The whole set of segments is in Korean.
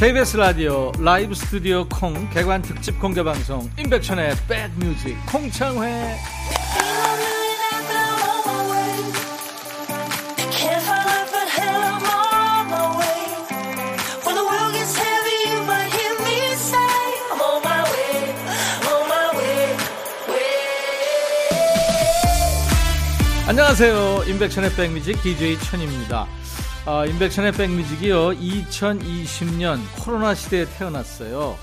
KBS 라디오 라이브 스튜디오 콩 개관 특집 공개 방송 임백천의 백뮤직 콩창회. 안녕하세요. 임백천의 백뮤직 DJ 천입니다 아, 인백션의 백뮤직이요. 2020년 코로나 시대에 태어났어요.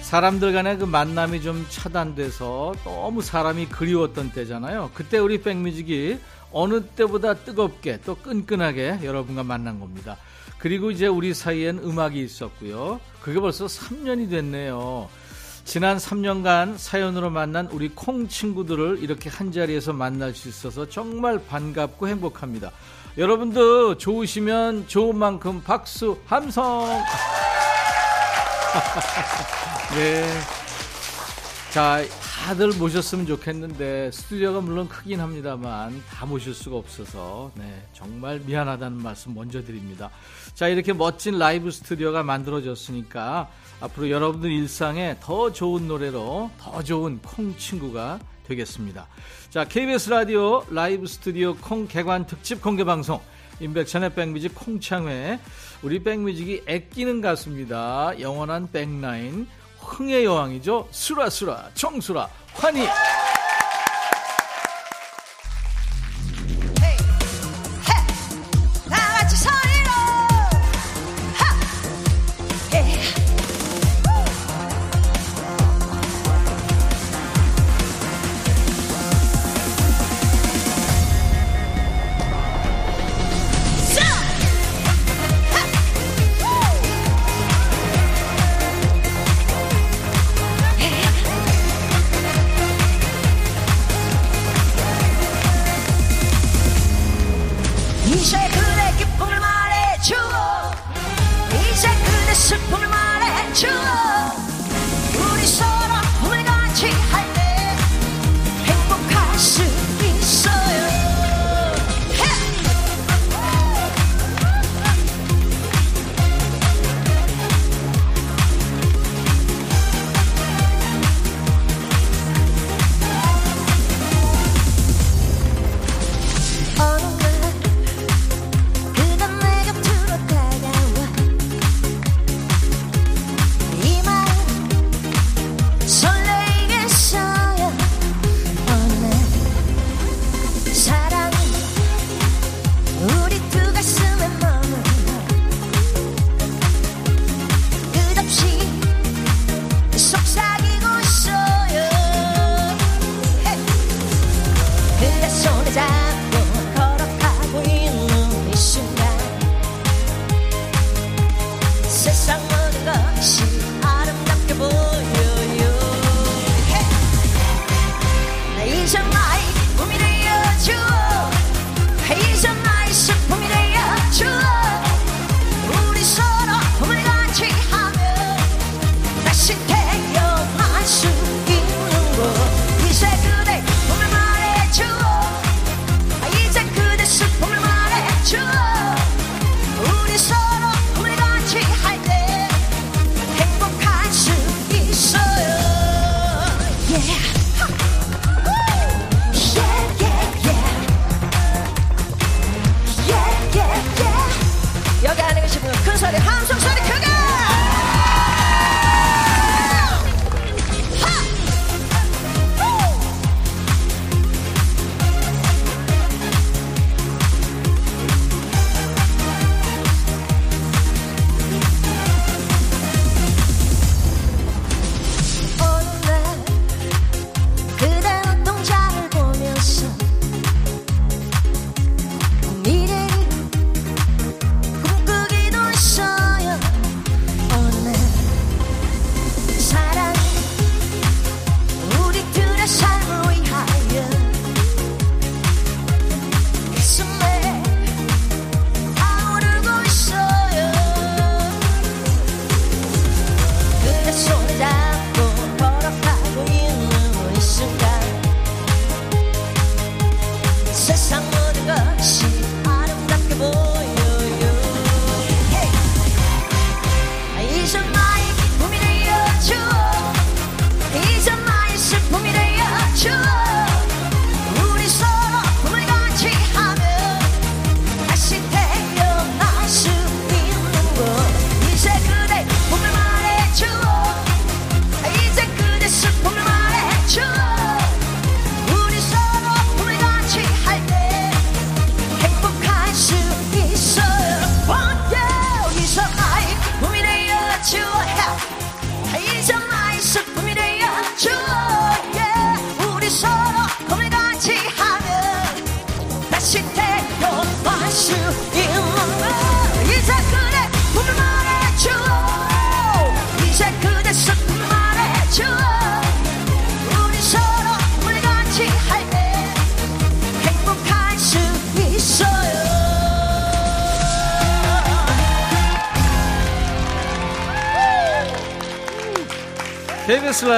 사람들 간의 그 만남이 좀 차단돼서 너무 사람이 그리웠던 때잖아요. 그때 우리 백뮤직이 어느 때보다 뜨겁게 또 끈끈하게 여러분과 만난 겁니다. 그리고 이제 우리 사이엔 음악이 있었고요. 그게 벌써 3년이 됐네요. 지난 3년간 사연으로 만난 우리 콩 친구들을 이렇게 한 자리에서 만날 수 있어서 정말 반갑고 행복합니다. 여러분도 좋으시면 좋은 만큼 박수 함성. 네. 자, 다들 모셨으면 좋겠는데 스튜디오가 물론 크긴 합니다만 다 모실 수가 없어서 네, 정말 미안하다는 말씀 먼저 드립니다. 자, 이렇게 멋진 라이브 스튜디오가 만들어졌으니까 앞으로 여러분들 일상에 더 좋은 노래로 더 좋은 콩 친구가 되겠습니다. 자, KBS 라디오 라이브 스튜디오 콩 개관 특집 공개 방송 인백천의 백뮤직 콩창회 우리 백뮤직이 애끼는 가수입니다. 영원한 백라인 흥의 여왕이죠. 수라수라 정수라 환희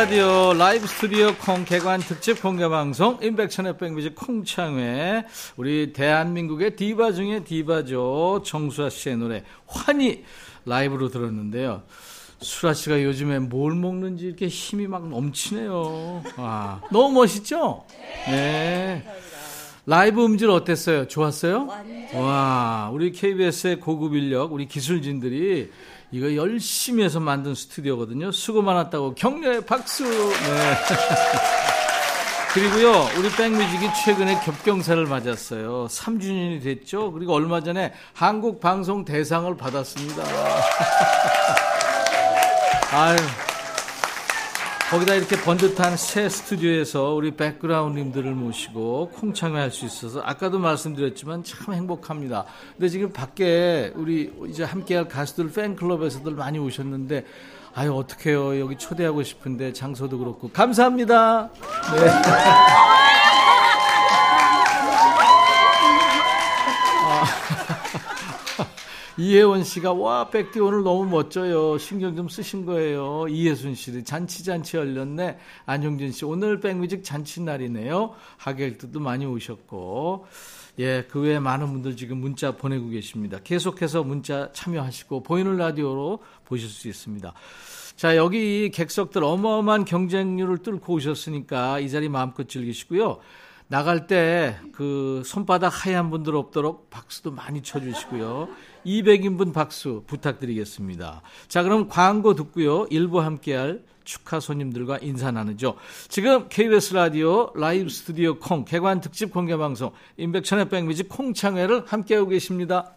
라디오 라이브 스튜디오 콩 개관 특집 공개 방송 임백천의 백뮤직 콩창회 우리 대한민국의 디바 중에 디바죠 정수라 씨의 노래 환희 라이브로 들었는데요. 수라 씨가 요즘에 뭘 먹는지 이렇게 힘이 막 넘치네요. 와, 너무 멋있죠? 네. 라이브 음질 어땠어요? 좋았어요? 와, 우리 KBS의 고급 인력, 우리 기술진들이 이거 열심히 해서 만든 스튜디오거든요. 수고 많았다고 격려의 박수. 네. 그리고요, 우리 백뮤직이 최근에 겹경사를 맞았어요. 3주년이 됐죠? 그리고 얼마 전에 한국 방송 대상을 받았습니다. 아유. 거기다 이렇게 번듯한 새 스튜디오에서 우리 백그라운드님들을 모시고 콩창회할 수 있어서 아까도 말씀드렸지만 참 행복합니다. 근데 지금 밖에 우리 이제 함께할 가수들 팬클럽에서들 많이 오셨는데 아유 어떡해요 여기 초대하고 싶은데 장소도 그렇고 감사합니다. 네. 이혜원 씨가 와 백디 오늘 너무 멋져요. 신경 좀 쓰신 거예요. 이혜순 씨 잔치 잔치 열렸네. 안용진 씨 오늘 백뮤직 잔치 날이네요. 하객들도 많이 오셨고 예, 그 외에 많은 분들 지금 문자 보내고 계십니다. 계속해서 문자 참여하시고 보이는 라디오로 보실 수 있습니다. 자, 여기 객석들 어마어마한 경쟁률을 뚫고 오셨으니까 이 자리 마음껏 즐기시고요. 나갈 때 그 손바닥 하얀 분들 없도록 박수도 많이 쳐주시고요. 200인분 박수 부탁드리겠습니다. 자, 그럼 광고 듣고요. 일부 함께할 축하 손님들과 인사 나누죠. 지금 KBS 라디오 라이브 스튜디오 콩 개관 특집 공개 방송 임백천의 백뮤직 콩창회를 함께하고 계십니다.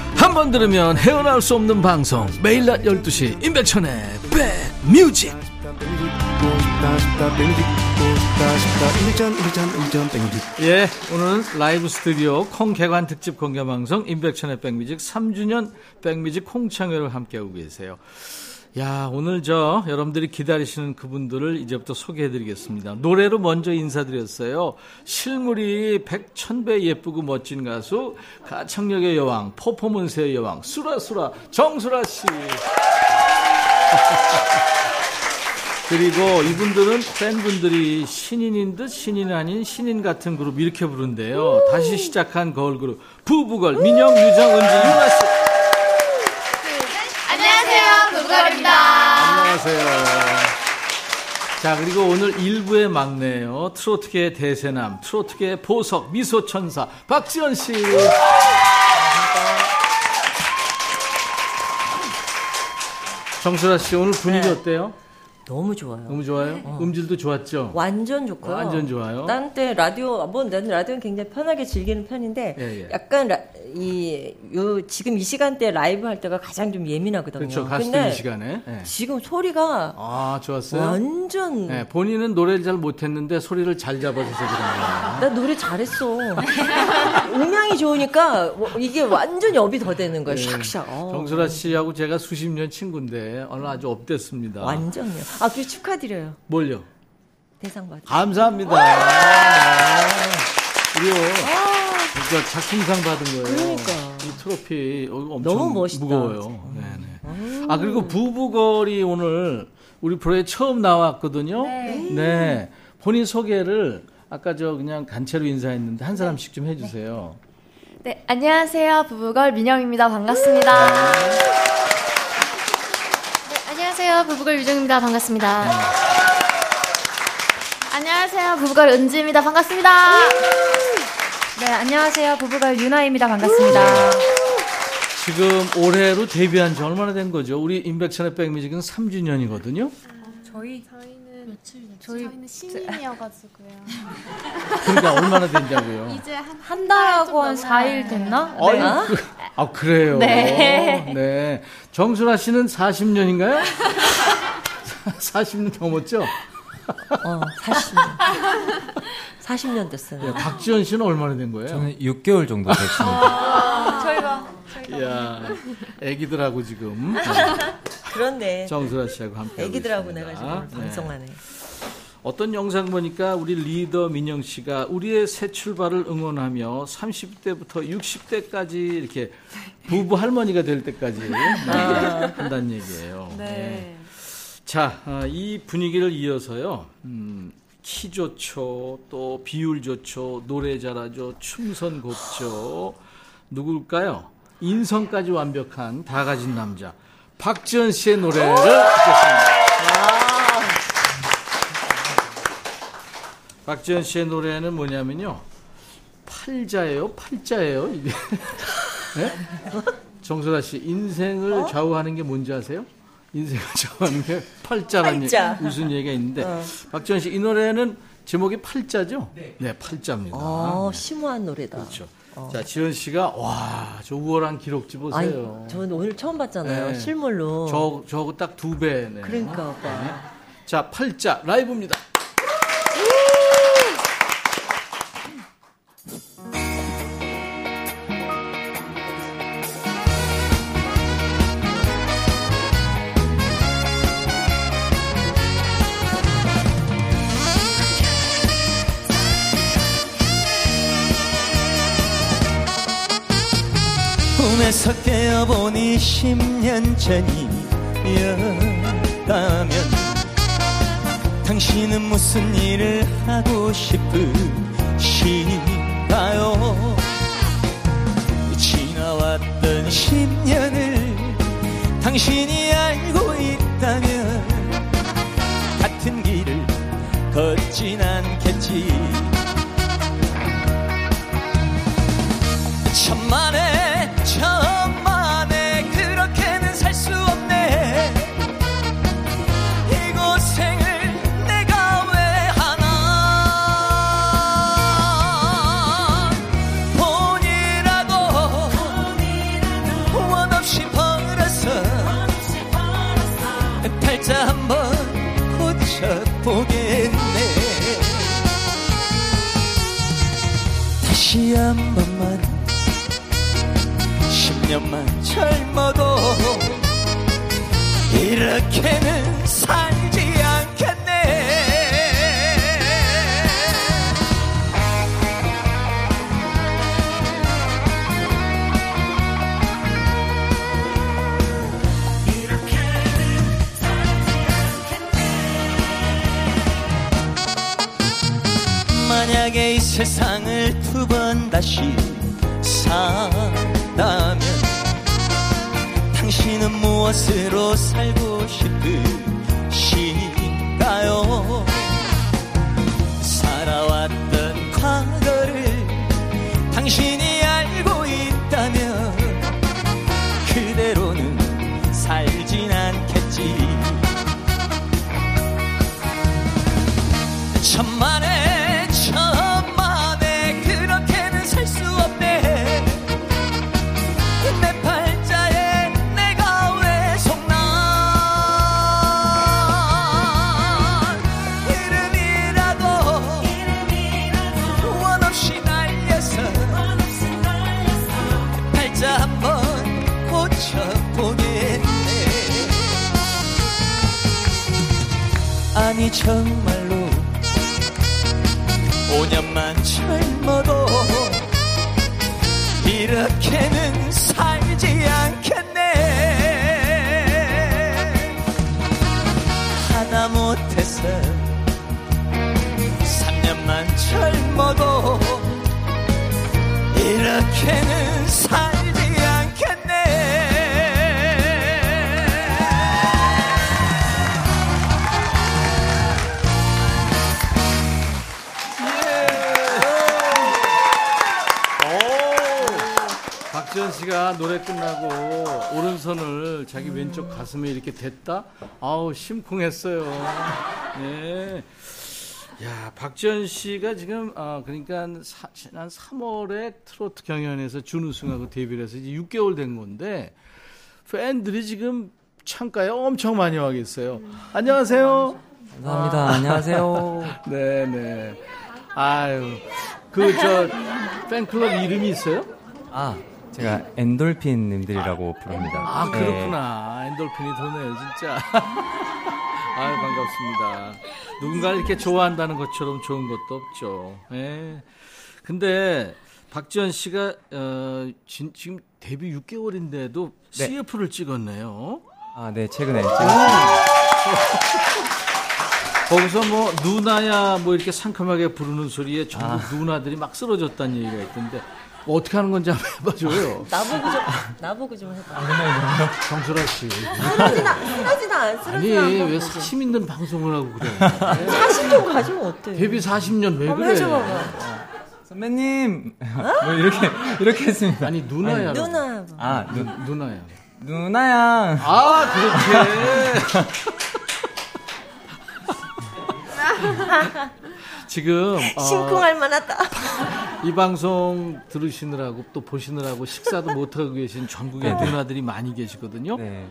한 번 들으면 헤어나올 수 없는 방송 매일 낮 12시 임백천의 백뮤직 예, 오늘은 라이브 스튜디오 콩 개관 특집 공개 방송 임백천의 백뮤직 3주년 백뮤직 콩창회를 함께하고 계세요. 야, 오늘 저 여러분들이 기다리시는 그분들을 이제부터 소개해 드리겠습니다. 노래로 먼저 인사드렸어요. 실물이 백천배 예쁘고 멋진 가수, 가창력의 여왕, 퍼포먼스의 여왕, 수라수라 정수라 씨. 그리고 이분들은 팬분들이 신인인 듯 신인 아닌 신인 같은 그룹 이렇게 부른대요. 다시 시작한 걸그룹 부부걸 민영, 유정, 은지, 유나 씨. 안녕하세요, 부부걸입니다. 안녕하세요. 자, 그리고 오늘 일부의 막내예요. 트로트계 대세남, 트로트계 보석, 미소천사, 박지현 씨. 정수라 씨, 오늘 분위기 네. 어때요? 너무 좋아요. 너무 좋아요? 음질도 좋았죠? 완전 좋고요. 완전 좋아요. 딴때 라디오, 뭐, 나는 라디오는 굉장히 편하게 즐기는 편인데, 예, 예. 약간, 라, 이, 요, 지금 이 시간대 라이브 할 때가 가장 좀 예민하거든요. 그렇죠. 가수들 이 시간에. 예. 지금 소리가 아, 좋았어요? 완전, 네, 본인은 노래를 잘 못했는데 소리를 잘 잡아줘서 그런 거예요. 나 노래 잘했어. 음향이 좋으니까, 뭐 이게 완전 업이 더 되는 거예요. 샥샥. 어. 네. 정수라 씨하고 제가 수십 년 친구인데 오늘 아주 업됐습니다. 완전요. 아, 그 축하드려요. 뭘요? 대상 받 감사합니다. 네. 그리고 저 작품상 받은 거예요. 그러니까. 이 트로피 어, 엄청 너무 멋있다, 무거워요. 네네. 아 그리고 부부걸이 오늘 우리 프로에 처음 나왔거든요. 네. 본인 소개를 아까 저 그냥 단체로 인사했는데 한 사람씩 좀 해주세요. 네, 안녕하세요, 부부걸 민영입니다. 반갑습니다. 네, 안녕하세요, 부부걸 유정입니다. 반갑습니다. 안녕하세요, 부부걸 은지입니다. 반갑습니다. 네, 안녕하세요, 부부걸 유나입니다. 반갑습니다. 지금 올해로 데뷔한 지 얼마나 된 거죠? 우리 임백천의 백뮤직은 3주년이거든요. 저희 저희 는 저희 저희는 신인이어가지고요. 그러니까 얼마나 된다고요? 이제 한, 한 달하고 한 4일 됐나? 아유, 그, 아, 그래요? 네. 네. 정순아 씨는 40년인가요? 40년 넘었죠? 어, 40년. 40년 됐어요. 네, 박지현 씨는 얼마나 된 거예요? 저는 6개월 정도 됐습니다. 저희가 이 야, 애기들하고 지금 그렇네. 정수라 씨하고 함께. 애기들하고 내가 지금 네. 방송하네. 어떤 영상 보니까 우리 리더 민영 씨가 우리의 새 출발을 응원하며 30대부터 60대까지 이렇게 부부 할머니가 될 때까지 네, 한다는 얘기예요. 네. 자, 아, 이 분위기를 이어서요. 음, 키 좋죠, 또 비율 좋죠, 노래 잘하죠, 춤선 곱죠. 누굴까요? 인성까지 완벽한 다 가진 남자 박지현 씨의 노래를 듣겠습니다. 박지현 씨의 노래는 뭐냐면요. 팔자예요? 팔자예요? 이게. 네? 정소라 씨, 인생을 좌우하는 게 뭔지 아세요? 인생을 좌우하는 게 팔자라는 팔자. 얘기, 무슨 얘기가 있는데, 박지현 씨, 이 노래는 제목이 팔자죠? 네. 팔자입니다. 어, 심오한 노래다. 그렇죠. 자, 지현 씨가, 와, 저 우월한 기록지 아니, 보세요. 저는 오늘 처음 봤잖아요. 네. 실물로. 저, 저거 딱 두 배네. 그러니까, 오빠. 자, 팔자, 라이브입니다. 꿈에서 깨어보니 10년 전이었다면 당신은 무슨 일을 하고 싶으신가요? 지나왔던 10년을 당신이 알 번 가슴에 이렇게 댔다? 아우, 심쿵했어요. 네. 야, 박지현 씨가 지금, 아, 그러니까 사, 지난 3월에 트로트 경연에서 준우승하고 데뷔를 해서 이제 6개월 된 건데, 팬들이 지금 창가에 엄청 많이 와 계세요. 안녕하세요. 감사합니다. 안녕하세요. 네 네. 아유, 그, 저, 팬클럽 이름이 있어요? 아, 제가 엔돌핀 님들이라고 부릅니다. 아, 네. 그렇구나. 엔돌핀이 도네요, 진짜. 아유, 반갑습니다. 누군가를 이렇게 좋아한다는 것처럼 좋은 것도 없죠. 예. 근데, 박지현 씨가, 어, 진- 지금 데뷔 6개월인데도 네. CF를 찍었네요. 아, 네, 최근에 찍었습니다. 거기서 뭐, 누나야, 뭐 이렇게 상큼하게 부르는 소리에 전부 아. 누나들이 막 쓰러졌다는 얘기가 있던데, 뭐 어떻게 하는 건지 한번 해봐줘요. 나보고 좀, 나보고 좀 해봐. 정수라 씨. 쓰러지나, 쓰러지나 안 아니, 쓰러지나. 왜 사심 있는 방송을 하고 그래. 사실 좀 가지면 어때? 데뷔 40년 왜 한번 그래? 해줘봐봐. 선배님! 뭐 이렇게, 이렇게 했습니다. 아니, 누나야. 누나. 아, 누, 누나야. 누나야. 아, 그렇게. 지금 어, 심쿵할 만하다. 이 방송 들으시느라고 또 보시느라고 식사도 못 하고 계신 전국의 누나들이 많이 계시거든요. 네.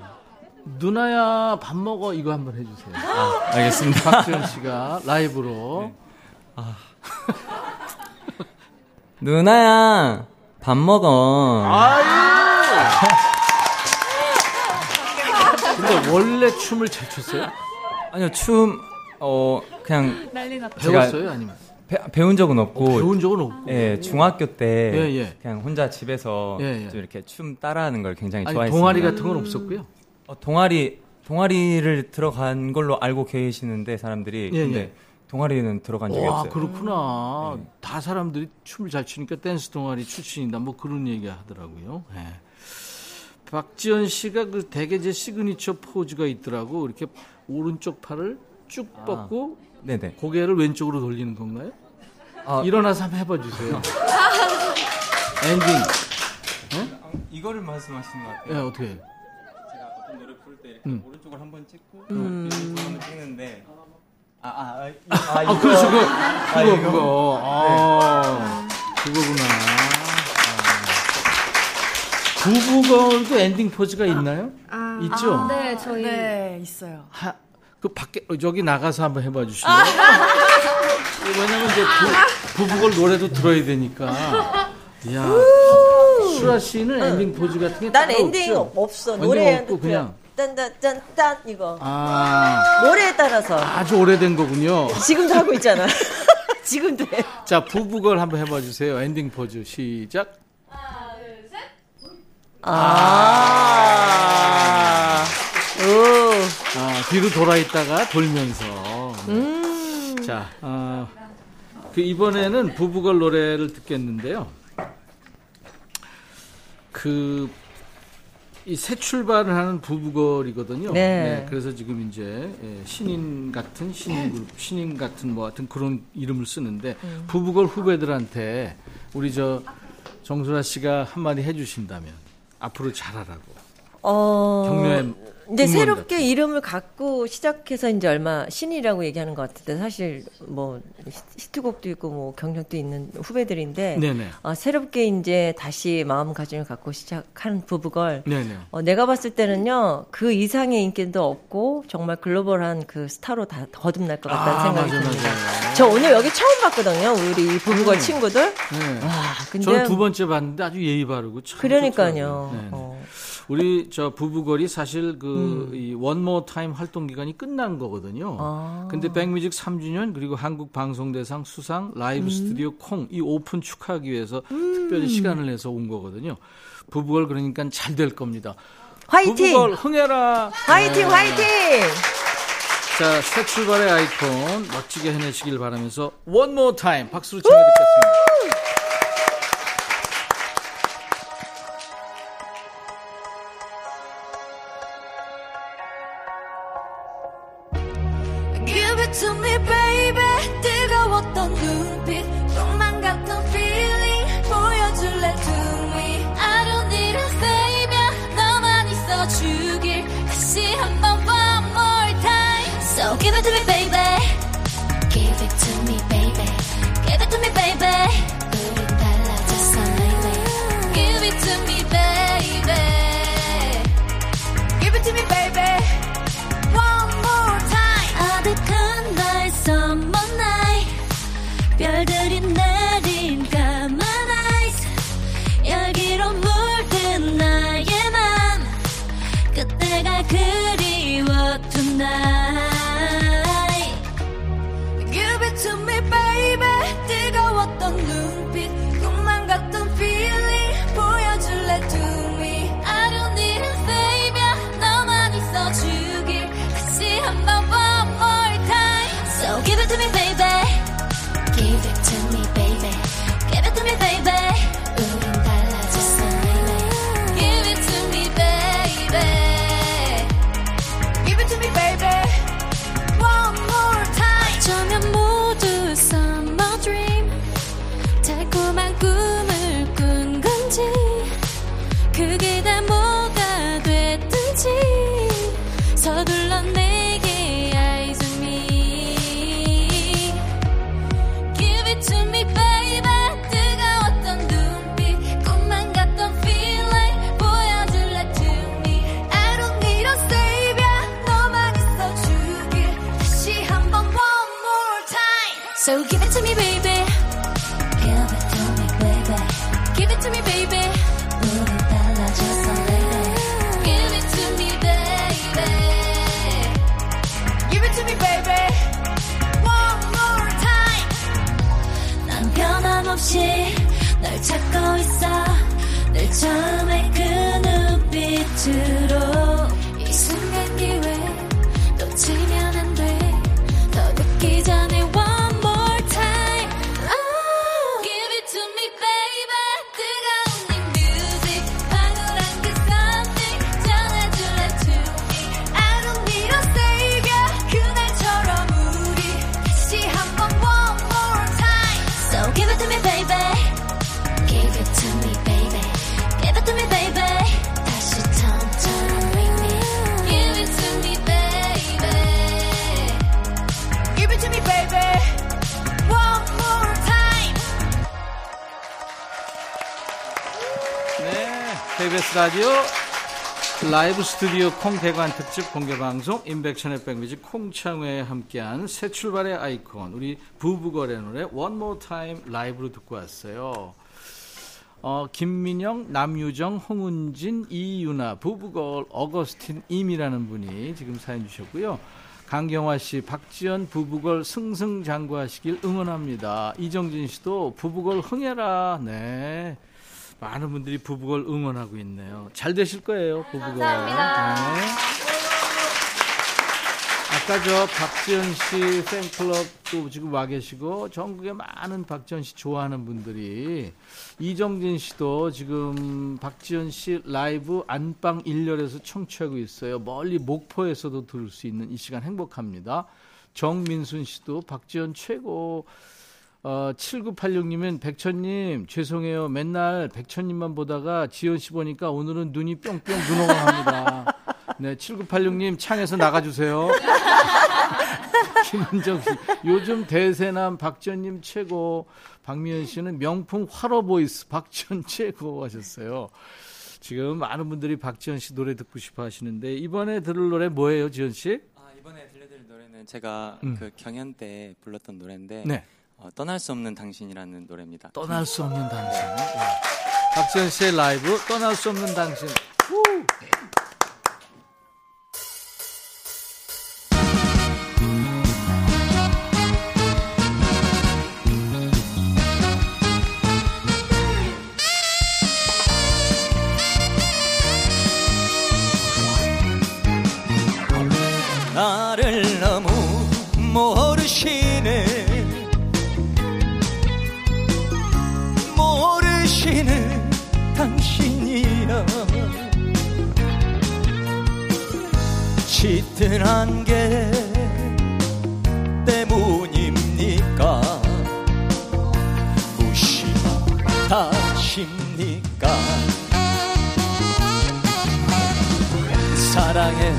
누나야 밥 먹어 이거 한번 해주세요. 아, 알겠습니다. 박지현 씨가 라이브로 누나야, 밥 먹어. 근데 원래 춤을 잘 췄어요? 아니요, 춤, 어, 그냥 난리 났다. 제가 배웠어요 아니면 배, 운 적은 없고. 배운 적은 없고. 예, 중학교 때 예, 예. 그냥 혼자 집에서 예, 예. 좀 이렇게 춤 따라하는 걸 굉장히 아니 좋아했습니다. 동아리 같은 건 없었고요. 어, 동아리 동아리를 들어간 걸로 알고 계시는데 사람들이 예, 근데 예. 동아리는 들어간 적이 와 없어요. 그렇구나. 다 사람들이 춤을 잘 추니까 댄스 동아리 출신이다. 뭐 그런 얘기 하더라고요. 예. 박지현 씨가 그 되게 제 시그니처 포즈가 있더라고. 이렇게 오른쪽 팔을 쭉 아. 뻗고 네네. 고개를 왼쪽으로 돌리는 건가요? 아. 일어나서 한번 해봐 주세요. 엔딩. 이거를 말씀하시는 것 같아요. 예, 어떻게? 해요? 제가 어떤 노래 부를 때 이렇게 음. 오른쪽을 한번 찍고 왼쪽을 한번 찍는데 아, 아, 아, 아, 아, 이거 그렇죠. 그거, 그거, 그거. 아, 그거구나. 아. 브브걸도 엔딩 포즈가 있나요? 있죠? 네, 저희 네, 있어요. 하, 그 밖에 어, 여기 나가서 한번 해봐 주실래요? 왜냐면 이제 브, 브브걸 노래도 들어야 되니까. 야, 수라 씨는 엔딩 포즈 같은 게 난 엔딩? 없어. 노래에 없고 그냥. 딴딴딴딴 이거. 아, 노래에 따라서. 아주 오래된 거군요. 지금도 하고 있잖아. 지금도 해. 자, 부부걸 한번 해봐 주세요. 엔딩 포즈 시작. 아. 오. 아, 뒤로 돌아 있다가 돌면서. 음. 자, 어, 그 이번에는 부부걸 노래를 듣겠는데요. 그, 이 새 출발을 하는 부부걸이거든요. 네. 그래서 지금 이제 예, 신인 같은 신인 그룹, 신인 같은 뭐 하여튼 그런 이름을 쓰는데 음. 부부걸 후배들한테 우리 저 정수라 씨가 한마디 해주신다면 앞으로 잘하라고. 어. 격려의 응원 새롭게 같은. 이름을 갖고 시작해서 이제 얼마 신이라고 얘기하는 것 같은데 사실 뭐 히- 히트곡도 있고 뭐 경력도 있는 후배들인데 네네. 어, 새롭게 이제 다시 마음가짐을 갖고 시작한 부부걸 네네. 어, 내가 봤을 때는요 그 이상의 인기도 없고 정말 글로벌한 그 스타로 다 거듭날 것 같다는 아, 생각이 맞아, 듭니다. 맞아요. 저 오늘 여기 처음 봤거든요 우리 이 부부걸 친구들. 네. 와 근데 저는 두 번째 봤는데 아주 예의 바르고 참 그러니까요. 우리 저 브브걸이 사실 그 음. 이 One More Time 활동 기간이 끝난 거거든요. 아. 근데 백뮤직 3주년 그리고 한국 방송대상 수상 라이브 음. 스튜디오 콩 이 오픈 축하하기 위해서 특별히 시간을 내서 온 거거든요. 브브걸 그러니까 잘 될 겁니다. 화이팅! 브브걸 흥해라. 화이팅 네. 화이팅! 자, 새 출발의 아이콘 멋지게 해내시길 바라면서 more time 박수로 청해 듣겠습니다. 없이 널 찾고 있어. 늘 처음에 그 눈빛으 라디오 라이브 스튜디오 콩 대관 특집 공개 방송 인백션의 백뮤직 콩창회에 함께한 새 출발의 아이콘 우리 부부거래 노래 One More Time 라이브로 듣고 왔어요. 어, 김민영, 남유정, 홍은진, 이유나, 부부걸, 어거스틴 임이라는 분이 지금 사연 주셨고요. 강경화 씨, 박지연 부부걸 승승장구하시길 응원합니다. 이정진 씨도 부부걸 흥해라. 네. 많은 분들이 부부걸 응원하고 있네요. 잘 되실 거예요, 부부걸. 감사합니다. 네. 아까 저 박지연 씨 팬클럽도 지금 와 계시고 전국에 많은 박지연 씨 좋아하는 분들이 이정진 씨도 지금 박지연 씨 라이브 안방 1열에서 청취하고 있어요. 멀리 목포에서도 들을 수 있는 이 시간 행복합니다. 정민순 씨도 박지연 최고 어, 7986님은 백천님 죄송해요. 맨날 백천님만 보다가 지현 씨 보니까 오늘은 눈이 뿅뿅 눈호강 합니다. 네, 7986님 창에서 나가주세요. 김은정 씨, 요즘 대세남 박지현님 최고. 박미연 씨는 명품 활어 voice 박지현 최고 하셨어요. 지금 많은 분들이 박지현 씨 노래 듣고 싶어 하시는데 이번에 들을 노래 뭐예요, 지현 씨? 아, 이번에 들려드릴 노래는 제가 음. 그 경연 때 불렀던 노래인데 네. 어, 떠날 수 없는 당신이라는 노래입니다. 떠날 수 없는 당신. 네. 박지현 씨의 라이브 떠날 수 없는 당신. 짙은 게 때문입니까? 무심하다십니까? 사랑의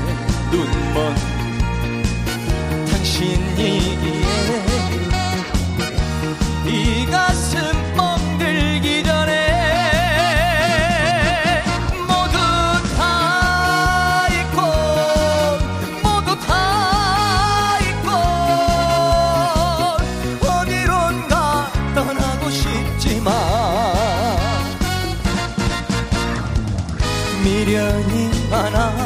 눈먼 당신이기에 미련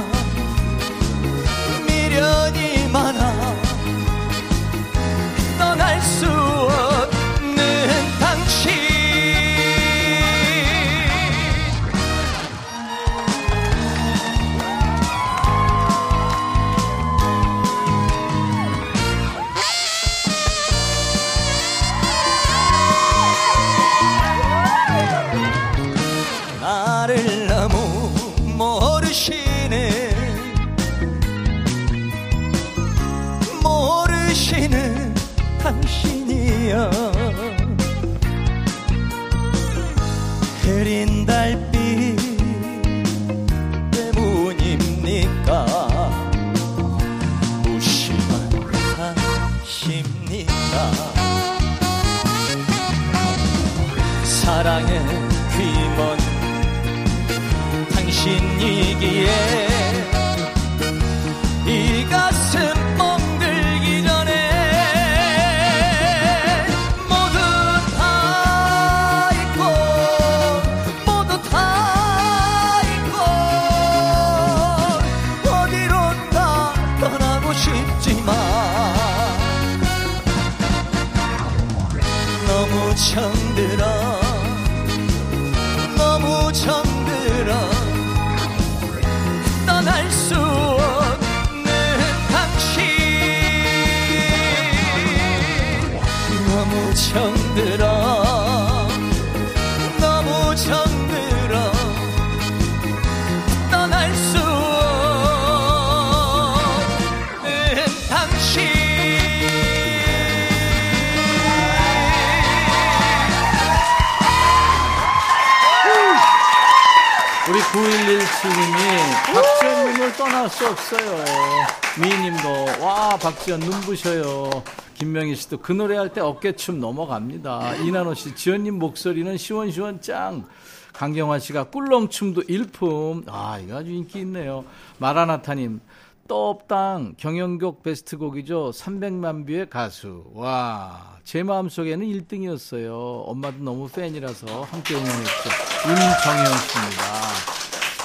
씨도 그 노래 할 때 어깨춤 넘어갑니다. 이난호 씨 지현님 목소리는 시원시원 짱. 강경화 씨가 꿀렁춤도 일품. 아 이거 아주 인기 있네요. 마라나타님 떠업당 경영곡 베스트곡이죠. 300만 뷰의 가수. 와, 제 마음속에는 1등이었어요. 엄마도 너무 팬이라서 함께 응원했죠. 임정현 씨입니다.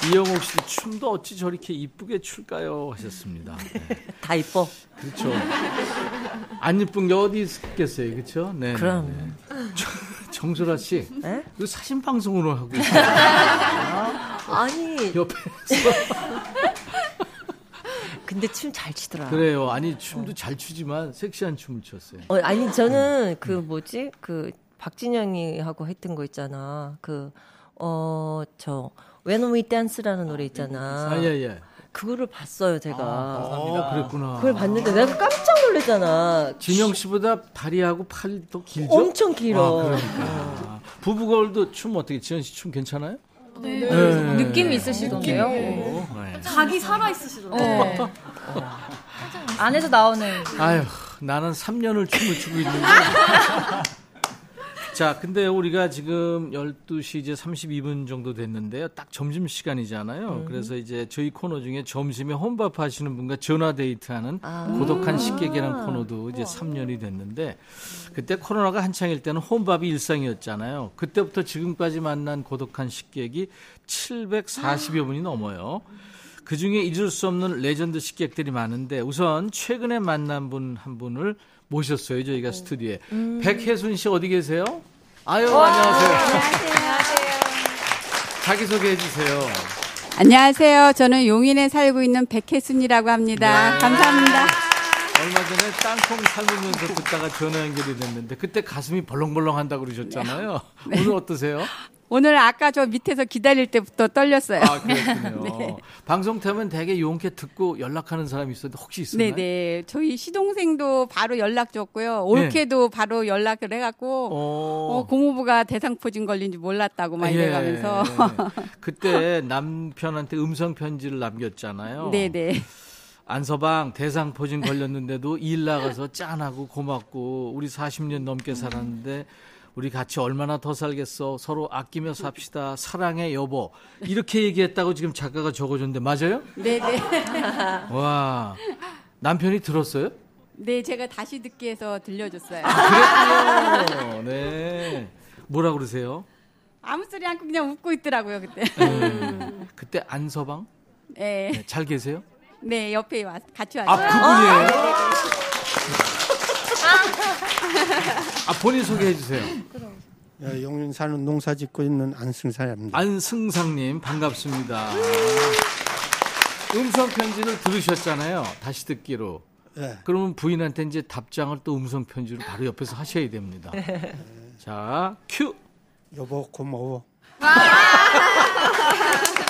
이영옥 씨도 춤도 어찌 저렇게 이쁘게 출까요? 하셨습니다. 네. 다 이뻐. 그렇죠. 안 이쁜 게 어디 있겠어요, 그렇죠? 네. 그럼. 네. 정소라 씨, 에? 그 사진 방송으로 하고 있어요. 아니, 옆에서. 근데 춤잘 추더라. 그래요. 아니 춤도 잘 추지만 섹시한 춤을 췄어요. 어, 아니 저는 그 뭐지 그 박진영이 하고 했던 거 있잖아. 그 어 저 When We Dance라는 노래 있잖아. 아, 예, 예. 그거를 봤어요 제가. 어, 그랬구나. 그걸 봤는데 내가 깜짝 놀랐잖아. 진영 씨보다 다리하고 팔이 더 길죠? 엄청 길어. 아, 그러니까. 부부걸도 춤 어떻게, 지현 씨 춤 괜찮아요? 네. 네. 느낌이 있으시던데요? 네. 자기 살아있으시더라고요. 네. 안에서 나오는 아휴, 나는 3년을 춤을 추고 있는데. 자, 근데 우리가 지금 12시 이제 32분 정도 됐는데요. 딱 점심 시간이잖아요. 그래서 이제 저희 코너 중에 점심에 혼밥 하시는 분과 전화 데이트하는 고독한 식객이라는 코너도 이제 3년이 됐는데 그때 코로나가 한창일 때는 혼밥이 일상이었잖아요. 그때부터 지금까지 만난 고독한 식객이 740여 분이 넘어요. 그 중에 잊을 수 없는 레전드 식객들이 많은데 우선 최근에 만난 분 한 분을 모셨어요 저희가 스튜디오에 백혜순 씨 어디 계세요? 아유 안녕하세요. 자기 소개해 주세요. 안녕하세요. 저는 용인에 살고 있는 백혜순이라고 합니다. 네. 감사합니다. 얼마 전에 땅콩 삶으면서 듣다가 전화 연결이 됐는데 그때 가슴이 벌렁벌렁 한다고 그러셨잖아요. 오늘 어떠세요? 오늘 아까 저 밑에서 기다릴 때부터 떨렸어요. 아 그렇군요. 네. 방송 타면 되게 용케 듣고 연락하는 사람이 있었는데 혹시 있었나요? 네네. 저희 시동생도 바로 연락 줬고요. 올케도 바로 연락을 해갖고, 네. 어, 어, 고모부가 대상포진 걸린 줄 몰랐다고 막 예. 이래가면서. 그때 남편한테 음성 편지를 남겼잖아요. 네네. 안서방 대상포진 걸렸는데도 일 나가서 짠하고 고맙고 우리 40년 넘게 살았는데 우리 같이 얼마나 더 살겠어 서로 아끼며 삽시다 사랑해 여보 이렇게 얘기했다고 지금 작가가 적어줬는데 맞아요? 네네. 와 남편이 들었어요? 네, 제가 다시 듣기 해서 들려줬어요. 그랬군요. 네 뭐라 그러세요? 아무 소리 않고 그냥 웃고 있더라고요, 그때. 네. 그때 안서방 네. 네, 잘 계세요? 네, 옆에 와, 같이 아 왔어요. 그분이에요? 아 본인 소개해 주세요. 예, 용인 사는 농사 짓고 있는 안승사입니다. 안승상님 반갑습니다. 음성 편지를 들으셨잖아요. 다시 듣기로. 예. 그러면 부인한테 이제 답장을 또 음성 편지로 바로 옆에서 하셔야 됩니다. 자, 큐. 여보 고마워.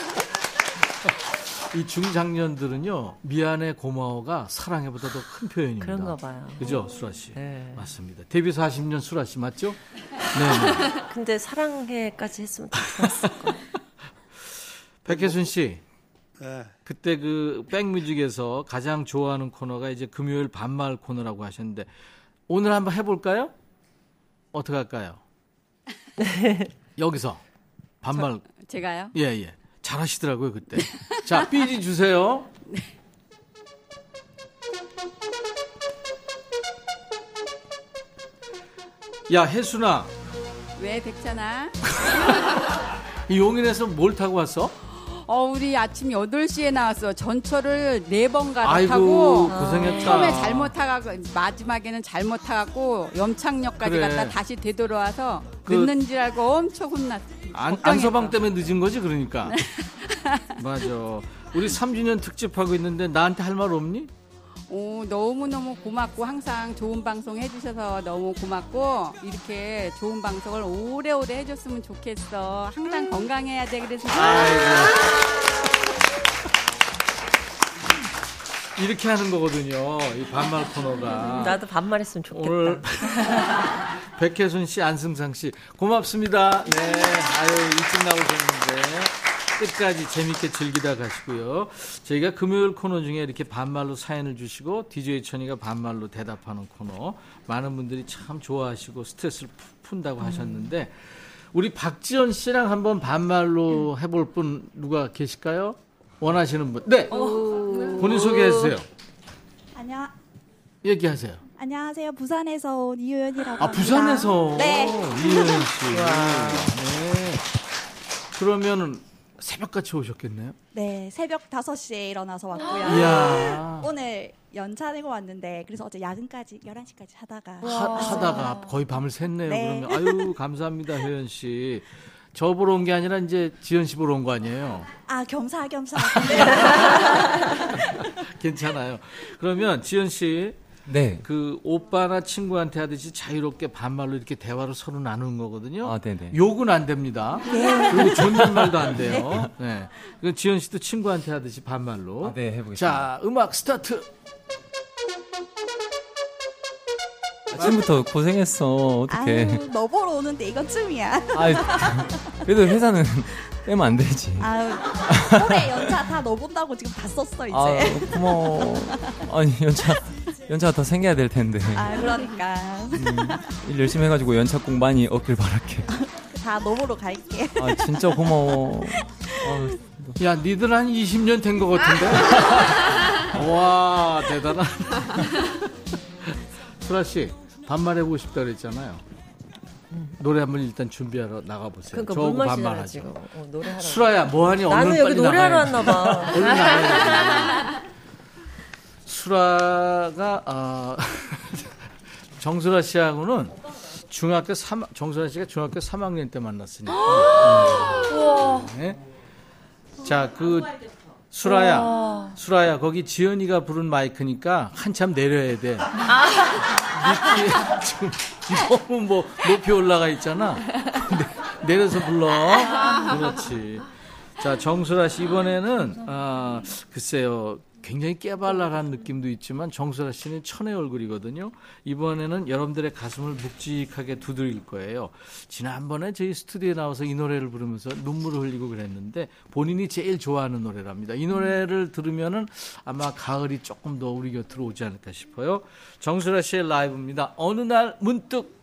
이 중장년들은요 미안해 고마워가 사랑해보다 더 큰 표현입니다. 그런가 봐요. 그죠, 수라 씨? 네. 맞습니다. 데뷔 40년 수라 씨 맞죠? 네. 근데 사랑해까지 했으면 더 좋았을 거. 백혜순 씨, 예. 그때 그 백뮤직에서 가장 좋아하는 코너가 이제 금요일 반말 코너라고 하셨는데 오늘 한번 해볼까요? 어떻게 할까요? 여기서 반말 제가요? 예 예. 잘하시더라고요 그때. 자 삐지 주세요. 야 혜순아 왜 백찬아? 이 용인에서 뭘 타고 왔어? 어, 우리 아침 8시에 나왔어. 전철을 네번 아이고 갈아타고 고생했다. 처음에 잘못 타가고 마지막에는 잘못 타가고 염창역까지 그래. 갔다 다시 되돌아와서 그- 늦는 줄 알고 엄청 혼났어. 안. 안서방 때문에 늦은 거지 그러니까. 맞아. 우리 3주년 특집 하고 있는데 나한테 할 말 없니? 오, 너무너무 고맙고 항상 좋은 방송 해주셔서 너무 고맙고 이렇게 좋은 방송을 오래오래 해줬으면 좋겠어. 항상 건강해야 돼. 그래서 이렇게 하는 거거든요. 이 반말 코너가. 나도 반말했으면 좋겠다. 오늘 백혜순 씨, 안승상 씨 고맙습니다. 네, 아유 일찍 나오셨는데 끝까지 재밌게 즐기다 가시고요. 저희가 금요일 코너 중에 이렇게 반말로 사연을 주시고 DJ 천이가 반말로 대답하는 코너 많은 분들이 참 좋아하시고 스트레스를 푸- 푼다고 하셨는데 우리 박지연 씨랑 한번 반말로 해볼 분 누가 계실까요? 원하시는 분? 네, 본인 소개해 주세요. 안녕 얘기하세요. 안녕하세요. 부산에서 온 이효연이라고 아 합니다. 부산에서 네. 이효연 씨. 네. 그러면은 새벽같이 오셨겠네요. 네, 새벽 5시에 일어나서 왔고요. 오늘 연차 내고 왔는데 그래서 어제 야근까지 11시까지 하다가 하, 하다가 거의 밤을 샜네요. 네. 그러면 아유 감사합니다 효연 씨. 저 보러 온 게 아니라 이제 지연 씨 보러 온 거 아니에요? 아, 겸사겸사. 괜찮아요. 그러면 지현 씨. 네. 그 오빠나 친구한테 하듯이 자유롭게 반말로 이렇게 대화를 서로 나누는 거거든요. 아, 네네. 욕은 안 됩니다. 그리고 존댓말도 안 돼요. 네. 그 지현 씨도 친구한테 하듯이 반말로. 아, 네, 해보겠습니다. 자, 음악 스타트. 아침부터 고생했어. 어떡해. 아유, 너 보러 오는데 이것쯤이야. 아, 그래도 회사는 빼면 안 되지. 아유, 올해 연차 다 너 본다고 지금 다 썼어 이제. 아, 고마워. 아니, 연차, 연차가 더 생겨야 될 텐데. 아, 그러니까 일 열심히 해가지고 연차 꼭 많이 얻길 바랄게. 다 너 보러 갈게. 아, 진짜 고마워. 아, 야, 니들 한 20년 된 것 같은데? 와, 대단하다. 수라 씨, 반말해보고 싶다 그랬잖아요. 노래 한번 일단 준비하러 나가보세요. 그러니까 저하고 반말하죠. 어. 수라야, 뭐하니? 나는 여기 노래하러. 왔나 봐. 수라가, 어, 정수라 씨하고는 중학교 3, 정수라 씨가 중학교 3학년 때 만났으니까. 네. 자, 그, 수라야, 수라야, 거기 지연이가 부른 마이크니까 한참 내려야 돼. 밑에 지금 너무 뭐 높이 올라가 있잖아. 내려서 불러. 그렇지. 자, 정수라 씨 이번에는 아, 글쎄요. 굉장히 깨발랄한 느낌도 있지만 정수라 씨는 천의 얼굴이거든요. 이번에는 여러분들의 가슴을 묵직하게 두드릴 거예요. 지난번에 저희 스튜디오에 나와서 이 노래를 부르면서 눈물을 흘리고 그랬는데 본인이 제일 좋아하는 노래랍니다. 이 노래를 들으면은 아마 가을이 조금 더 우리 곁으로 오지 않을까 싶어요. 정수라 씨의 라이브입니다. 어느 날 문득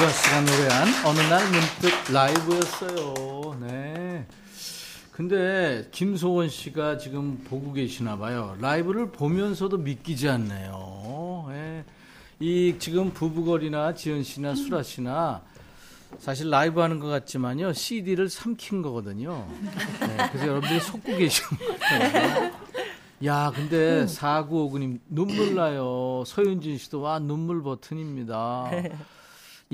정수아 씨가 노래한 어느 날 문득 라이브였어요. 네. 근데 김소원 씨가 지금 보고 계시나 봐요. 라이브를 보면서도 믿기지 않네요. 예. 이 지금 부부걸이나 지은 씨나 수라 씨나 사실 라이브 하는 것 같지만요. CD를 삼킨 거거든요. 네, 그래서 여러분들이 속고 계시는 거예요. 야, 근데 4959님 눈물 나요. 서윤진 씨도 와 눈물 버튼입니다.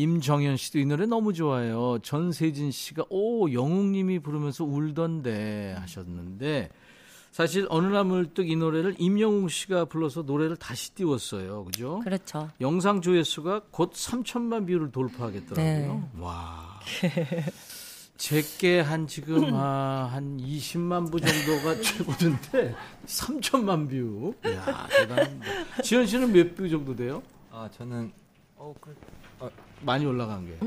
임정현 씨도 이 노래 너무 좋아요. 전세진 씨가 오 영웅님이 부르면서 울던데 하셨는데 사실 어느 날 문득 이 노래를 임영웅 씨가 불러서 노래를 다시 띄웠어요. 그죠? 그렇죠. 영상 조회수가 곧 3천만 view를 돌파하겠더라고요. 네. 와. 제게 한 지금 아, 한 20만 view 정도가 최고인데 3천만 view. 이야, 대단합니다. 지현 씨는 몇 view 정도 돼요? 아 저는 어, 그, 많이 올라간 게.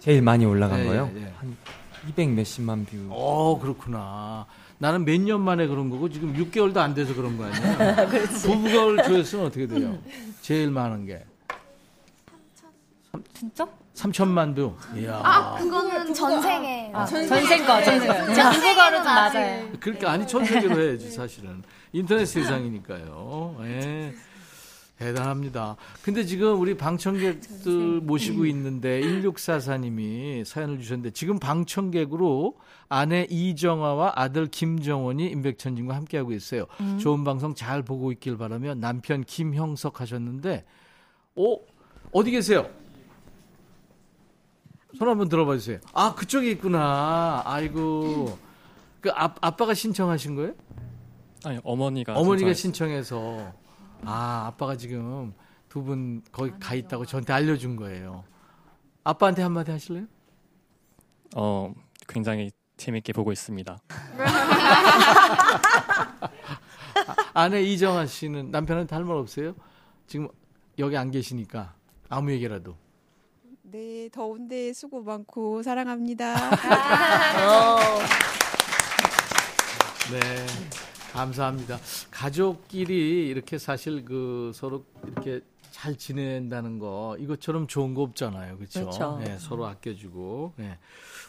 제일 많이 올라간 예, 거요. 예, 예. 한 200 몇십만 view. 어, 그렇구나. 나는 몇 년 만에 그런 거고 지금 6개월도 안 돼서 그런 거 아니야? 브브걸 조회수는 어떻게 돼요? 제일 많은 게 진짜? 3천만 view. 이야. 아, 그거는 전 세계. 아, 전 세계 거, 전 세계 거. 제 한국어로 좀 맞아요. 그러니까 아니 전 세계로 해야지 사실은 인터넷 세상이니까요. 예. 대단합니다. 근데 지금 우리 방청객들 모시고 있는데 1644님이 사연을 주셨는데 지금 방청객으로 아내 이정아와 아들 김정원이 임백천님과 함께하고 있어요. 음. 좋은 방송 잘 보고 있길 바라며 남편 김형석 하셨는데 어 어디 계세요? 손 한번 들어봐 주세요. 아 그쪽에 있구나. 아이고 그 아, 아빠가 신청하신 거예요? 아니 어머니가 어머니가. 신청해서 아 아빠가 지금 두 분 거기 가 있다고 저한테 알려준 거예요. 아빠한테 한마디 하실래요? 어 굉장히 재밌게 보고 있습니다. 아내 이정아 씨는 남편한테 할 말 없어요? 지금 여기 안 계시니까 아무 얘기라도. 네, 더운데 수고 많고 사랑합니다. 네. 감사합니다. 가족끼리 이렇게 사실 그 서로 이렇게 잘 지낸다는 거 이것처럼 좋은 거 없잖아요. 그렇죠? 그렇죠. 네, 서로 아껴주고. 네.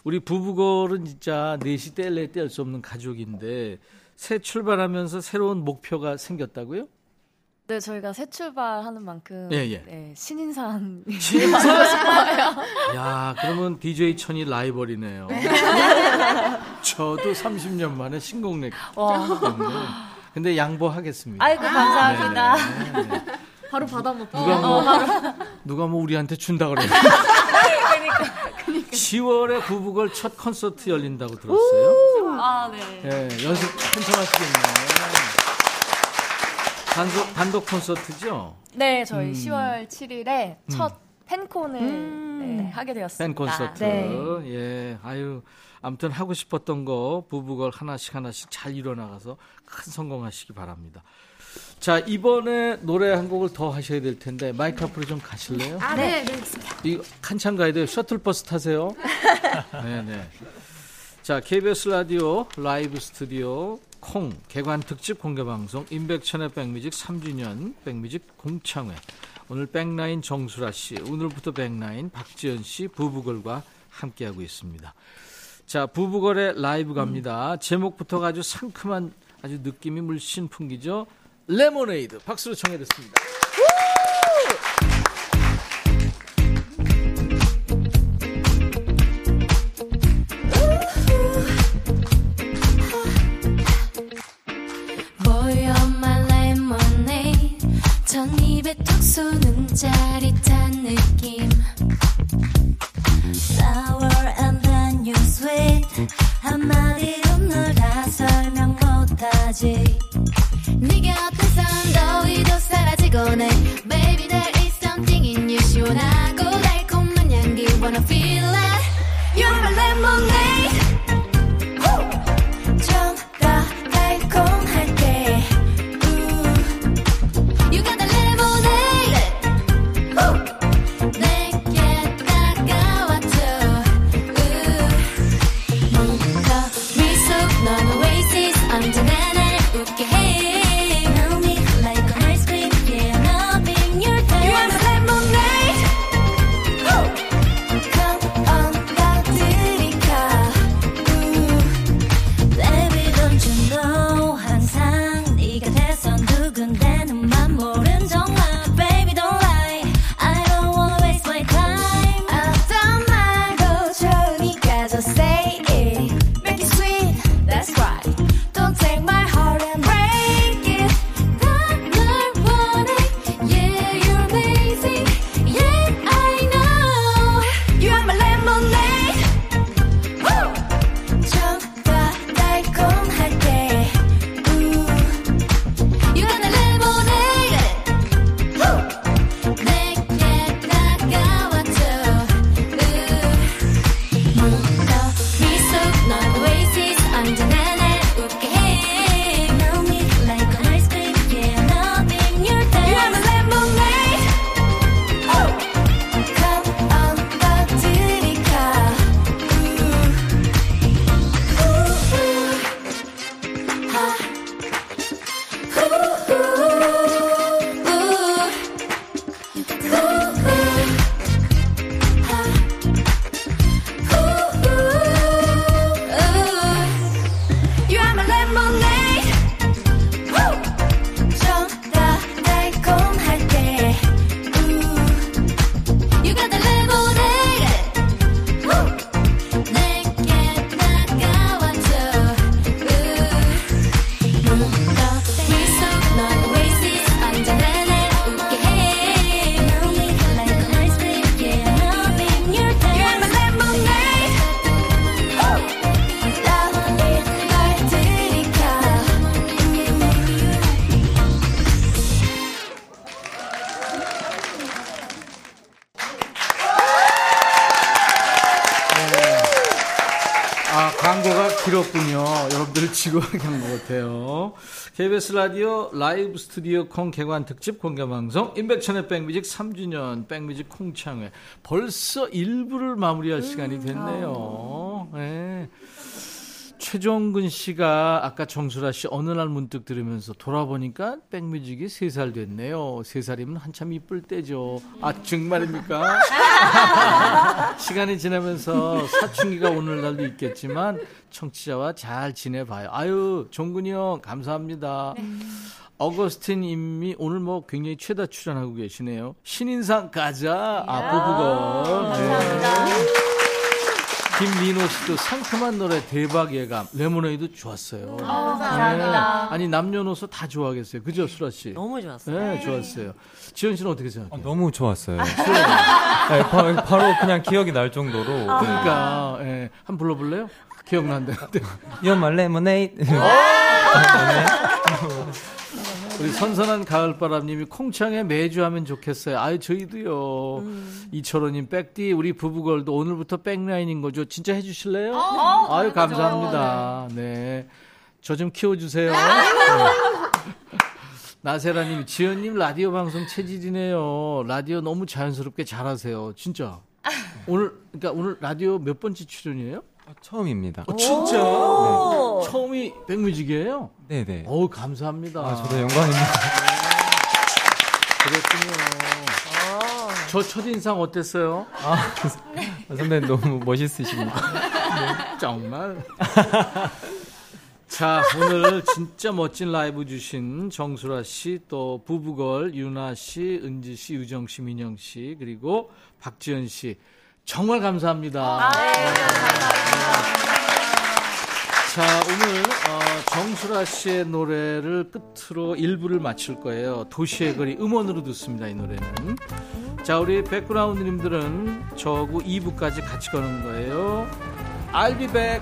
우리 부부걸은 진짜 넷이 뗄래 뗄 수 없는 가족인데 새 출발하면서 새로운 목표가 생겼다고요? 네, 저희가 새 출발하는 만큼 예, 예. 네, 신인상 신인상? 야, 그러면 DJ 천이 라이벌이네요. 저도 30년 만에 신곡 냈기 와. 때문에. 근데 양보하겠습니다. 아이고 감사합니다. 네, 네, 네. 바로 받아 먹고 누가 뭐 누가 뭐 우리한테 준다 그래요. 그러니까 10월에 부부걸 첫 콘서트 열린다고 들었어요. 아, 네. 네, 연습 한참 하시겠네요. 단독, 단독 콘서트죠? 네, 저희 음. 10월 7일에 음. 첫 팬콘을 네, 하게 되었습니다. 팬 콘서트. 네. 예. 아유, 아무튼 하고 싶었던 거 부부걸 하나씩 하나씩 잘 이뤄나가서 큰 성공하시기 바랍니다. 자, 이번에 노래 한 곡을 더 하셔야 될 텐데 마이크 앞으로 좀 가실래요? 아, 네, 네, 있습니다. 이 한참 가야 돼요. 셔틀버스 타세요. 네, 네. 자, KBS 라디오 라이브 스튜디오 콩 개관 특집 공개 방송 임백천의 백뮤직 3주년 백뮤직 공창회. 오늘 백라인 정수라 씨, 오늘부터 백라인 박지현 씨 브브걸과 함께하고 있습니다. 자, 브브걸의 라이브 갑니다. 제목부터가 아주 상큼한 아주 느낌이 물씬 풍기죠. 레모네이드 박수로 청해 듣습니다. 입에 톡 쏘는 짜릿한 느낌 Sour and then you sweet 한마디로 널 다 설명 못하지 네가 어때서 더위도 사라지곤 해 Baby there is something in you 시원하고 달콤한 향기 Wanna feel it You're my lemonade KBS 라디오 라이브 스튜디오 콩 개관 특집 공개 방송 임백천의 백뮤직 3주년 백뮤직 콩창회 벌써 1부를 마무리할 시간이 됐네요. 네. 최종근 씨가 아까 정수라 씨 어느 날 문득 들으면서 돌아보니까 백뮤직이 3살 됐네요. 3살이면 한참 이쁠 때죠. 아, 정말입니까? 시간이 지나면서 사춘기가 오는 날도 있겠지만 청취자와 잘 지내봐요. 아유, 종근이 형 감사합니다. 어거스틴 님이 오늘 뭐 굉장히 최다 출연하고 계시네요. 신인상 가자. 아, 부부걸. 네. 김민호 씨도 상큼한 노래 대박 예감. 레모네이드 좋았어요. 감사합니다. 네. 아니 남녀노소 다 좋아하겠어요. 그죠, 수라 씨? 너무 좋았어요. 네, 좋았어요. 지현 씨는 어떻게 생각해요? 너무 좋았어요. 네, 바, 바로 그냥 기억이 날 정도로. 그러니까 예. 한번 불러볼래요? 기억난다는데. You're my lemonade. 우리 선선한 가을바람님이 콩창에 매주 하면 좋겠어요. 아유 저희도요. 이철호님 백디 우리 부부걸도 오늘부터 백라인인 거죠. 진짜 해주실래요? 어, 아유 그러죠. 감사합니다. 네. 저 좀 키워주세요. 네. 나세라님, 지연님 라디오 방송 체질이네요. 라디오 너무 자연스럽게 잘하세요. 진짜. 오늘 그러니까 오늘 라디오 몇 번째 출연이에요? 처음입니다. 어, 진짜? 네. 처음이 백뮤직이에요? 네네. 어우 감사합니다. 아, 저도 영광입니다. 그랬군요. 저 첫인상 어땠어요? 아, 선배님 너무 멋있으십니다. 정말. 자, 오늘 진짜 멋진 라이브 주신 정수라 씨, 또 부부걸 유나 씨, 은지 씨, 유정 씨, 민영 씨, 그리고 박지연 씨. 정말 감사합니다. 네. 자, 오늘 어, 정수라 씨의 노래를 끝으로 일부를 마칠 거예요. 도시의 거리 음원으로 듣습니다, 이 노래는. 자, 우리 백그라운드님들은 저하고 2부까지 같이 가는 거예요. I'll be back.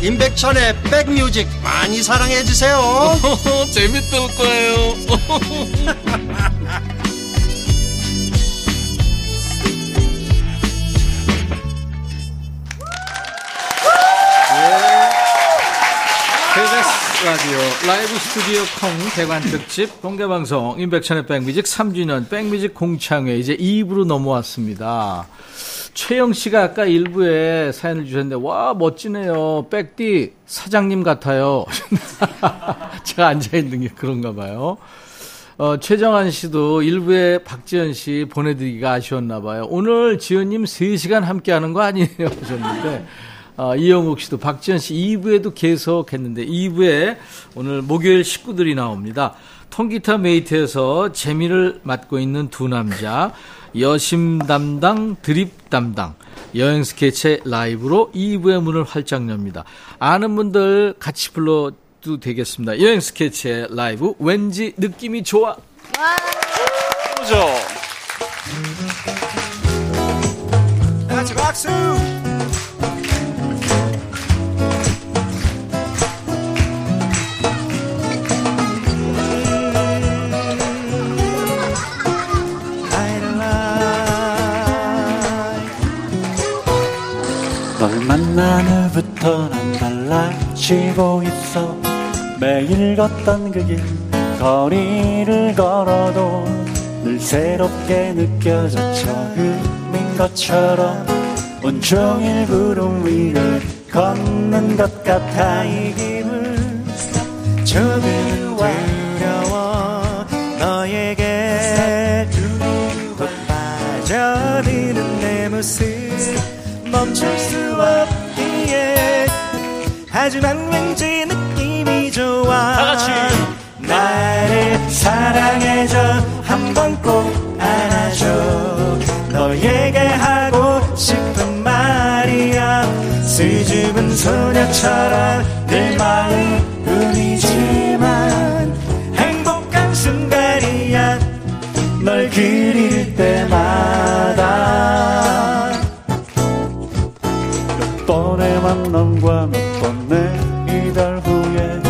임백천의 백뮤직 많이 사랑해 주세요. 재밌을 거예요. KBS 라디오 라이브 스튜디오 콩 대관 특집 공개 방송 인백천의 백뮤직 3주년 백뮤직 공창회 이제 2부로 넘어왔습니다. 최영 씨가 아까 1부에 사연을 주셨는데 와 멋지네요. 백디 사장님 같아요. 제가 앉아 있는 게 그런가 봐요. 어, 최정한 씨도 일부에 박지현 씨 보내드리기가 아쉬웠나 봐요. 오늘 지현님 3시간 함께 하는 거 아니에요? 하셨는데, 어, 이영욱 씨도 박지현 씨 2부에도 계속 했는데, 2부에 오늘 목요일 식구들이 나옵니다. 통기타 메이트에서 재미를 맡고 있는 두 남자, 여심 담당, 드립 담당, 여행 스케치 라이브로 2부의 문을 활짝 엽니다. 아는 분들 같이 불러도 되겠습니다. 여행 스케치의 라이브, 왠지 느낌이 좋아. 보죠 같이 박수 널 만난 후부터 난 달라지고 있어. 매일 걷던 그 길 거리를 걸어도 늘 새롭게 느껴져 처음인 것처럼 온종일 구름 위를 걷는 것 같아 이 기분 조금 두려워 너에게 푹 빠져드는 내 모습 멈출 수 없기에. 하지만 왠지 느낌이 좋아. 다 같이. 나를 사랑해줘. 한 번 꼭 안아줘. 너에게 하고 싶은 말이야. 수줍은 소녀처럼 내 마음 뿐이지만 행복한 순간이야. 널 그릴 때마 만남과 몇 번의 이별 후에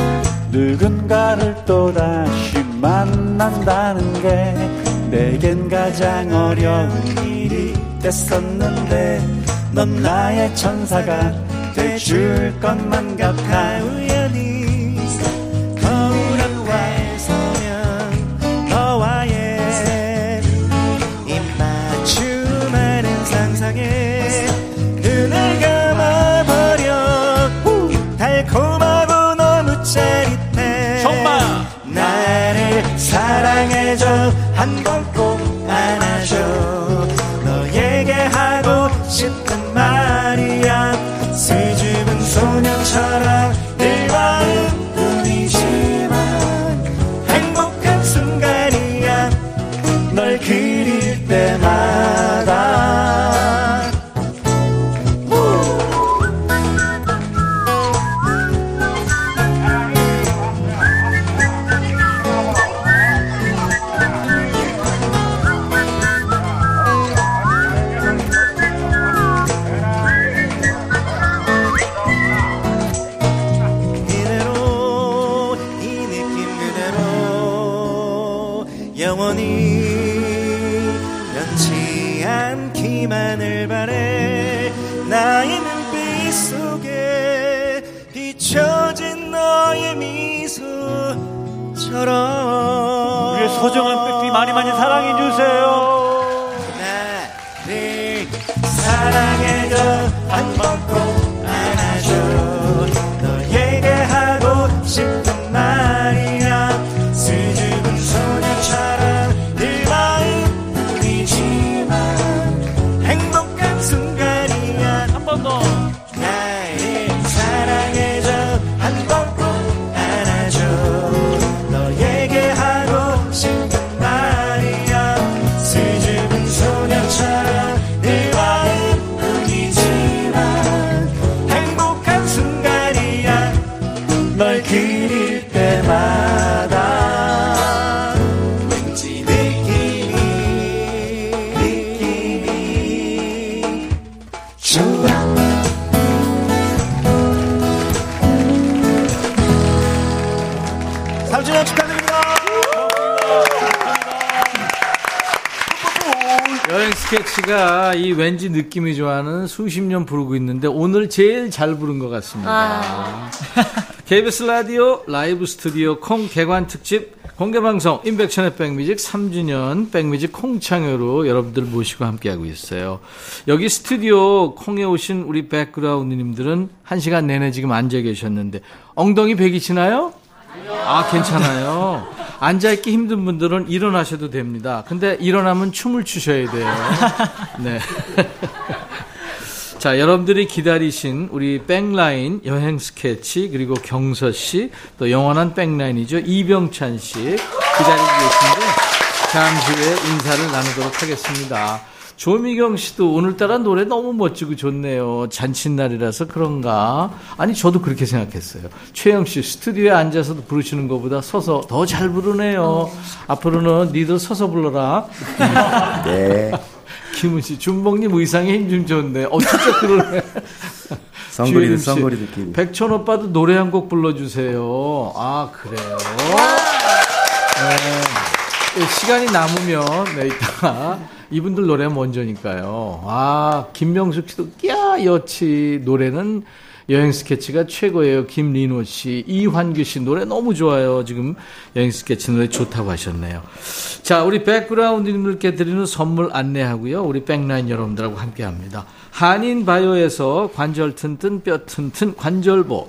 누군가를 또다시 만난다는 게 내겐 가장 어려운 일이 됐었는데 넌 나의 천사가 돼줄 것만 같아. 우연히 많이 많이 사랑해 주세요. 이 왠지 느낌이 좋아하는 수십 년 부르고 있는데 오늘 제일 잘 부른 것 같습니다. 아. KBS 라디오 라이브 스튜디오 콩 개관 특집 공개 방송 인백션의 백뮤직 3주년 백뮤직 콩창회로 여러분들 모시고 함께하고 있어요. 여기 스튜디오 콩에 오신 우리 백그라운드님들은 한 시간 내내 지금 앉아 계셨는데 엉덩이 베기시나요? 아, 괜찮아요. 앉아있기 힘든 분들은 일어나셔도 됩니다. 근데 일어나면 춤을 추셔야 돼요. 네. 자, 여러분들이 기다리신 우리 백라인 여행 스케치, 그리고 경서 씨, 또 영원한 백라인이죠. 이병찬 씨 기다리고 계신데, 잠시 후에 인사를 나누도록 하겠습니다. 조미경 씨도 오늘따라 노래 너무 멋지고 좋네요. 잔칫날이라서 그런가? 아니, 저도 그렇게 생각했어요. 최영 씨, 스튜디오에 앉아서도 부르시는 것보다 서서 더 잘 부르네요. 앞으로는 니도 서서 불러라. 네. 김은 씨, 준봉님 의상에 힘 좀 줬네. 어, 진짜 그러네. 씨, 성거리 느낌. 백천 오빠도 노래 한 곡 불러주세요. 아, 그래요. 네. 시간이 남으면, 네, 이따가. 이분들 노래 먼저니까요. 아, 김명숙 씨도, 끼야, 여치. 노래는 여행 스케치가 최고예요. 김리노 씨, 이환규 씨 노래 너무 좋아요. 지금 여행 스케치 노래 좋다고 하셨네요. 자, 우리 백그라운드님들께 드리는 선물 안내하고요. 우리 백라인 여러분들하고 함께 합니다. 한인 바이오에서 관절 튼튼 뼈 튼튼 관절보,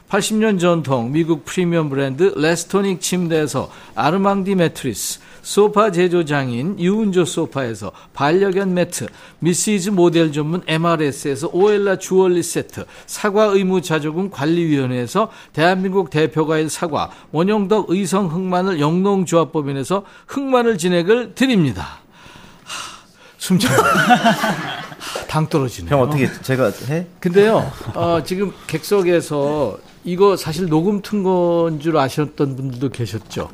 80년 전통 미국 프리미엄 브랜드 레스토닉 침대에서 아르망디 매트리스, 소파 제조장인 유운조 소파에서 반려견 매트, 미시즈 모델 전문 MRS에서 오엘라 주얼리 세트, 사과 의무 자조금 관리위원회에서 대한민국 대표과일 사과, 원영덕 의성 흑마늘 영농조합법인에서 흑마늘 진액을 드립니다. 하, 숨차. 당 떨어지네요. 형 어떻게 제가 해? 근데요, 어, 지금 객석에서 이거 사실 녹음 튼 건 줄 아셨던 분들도 계셨죠.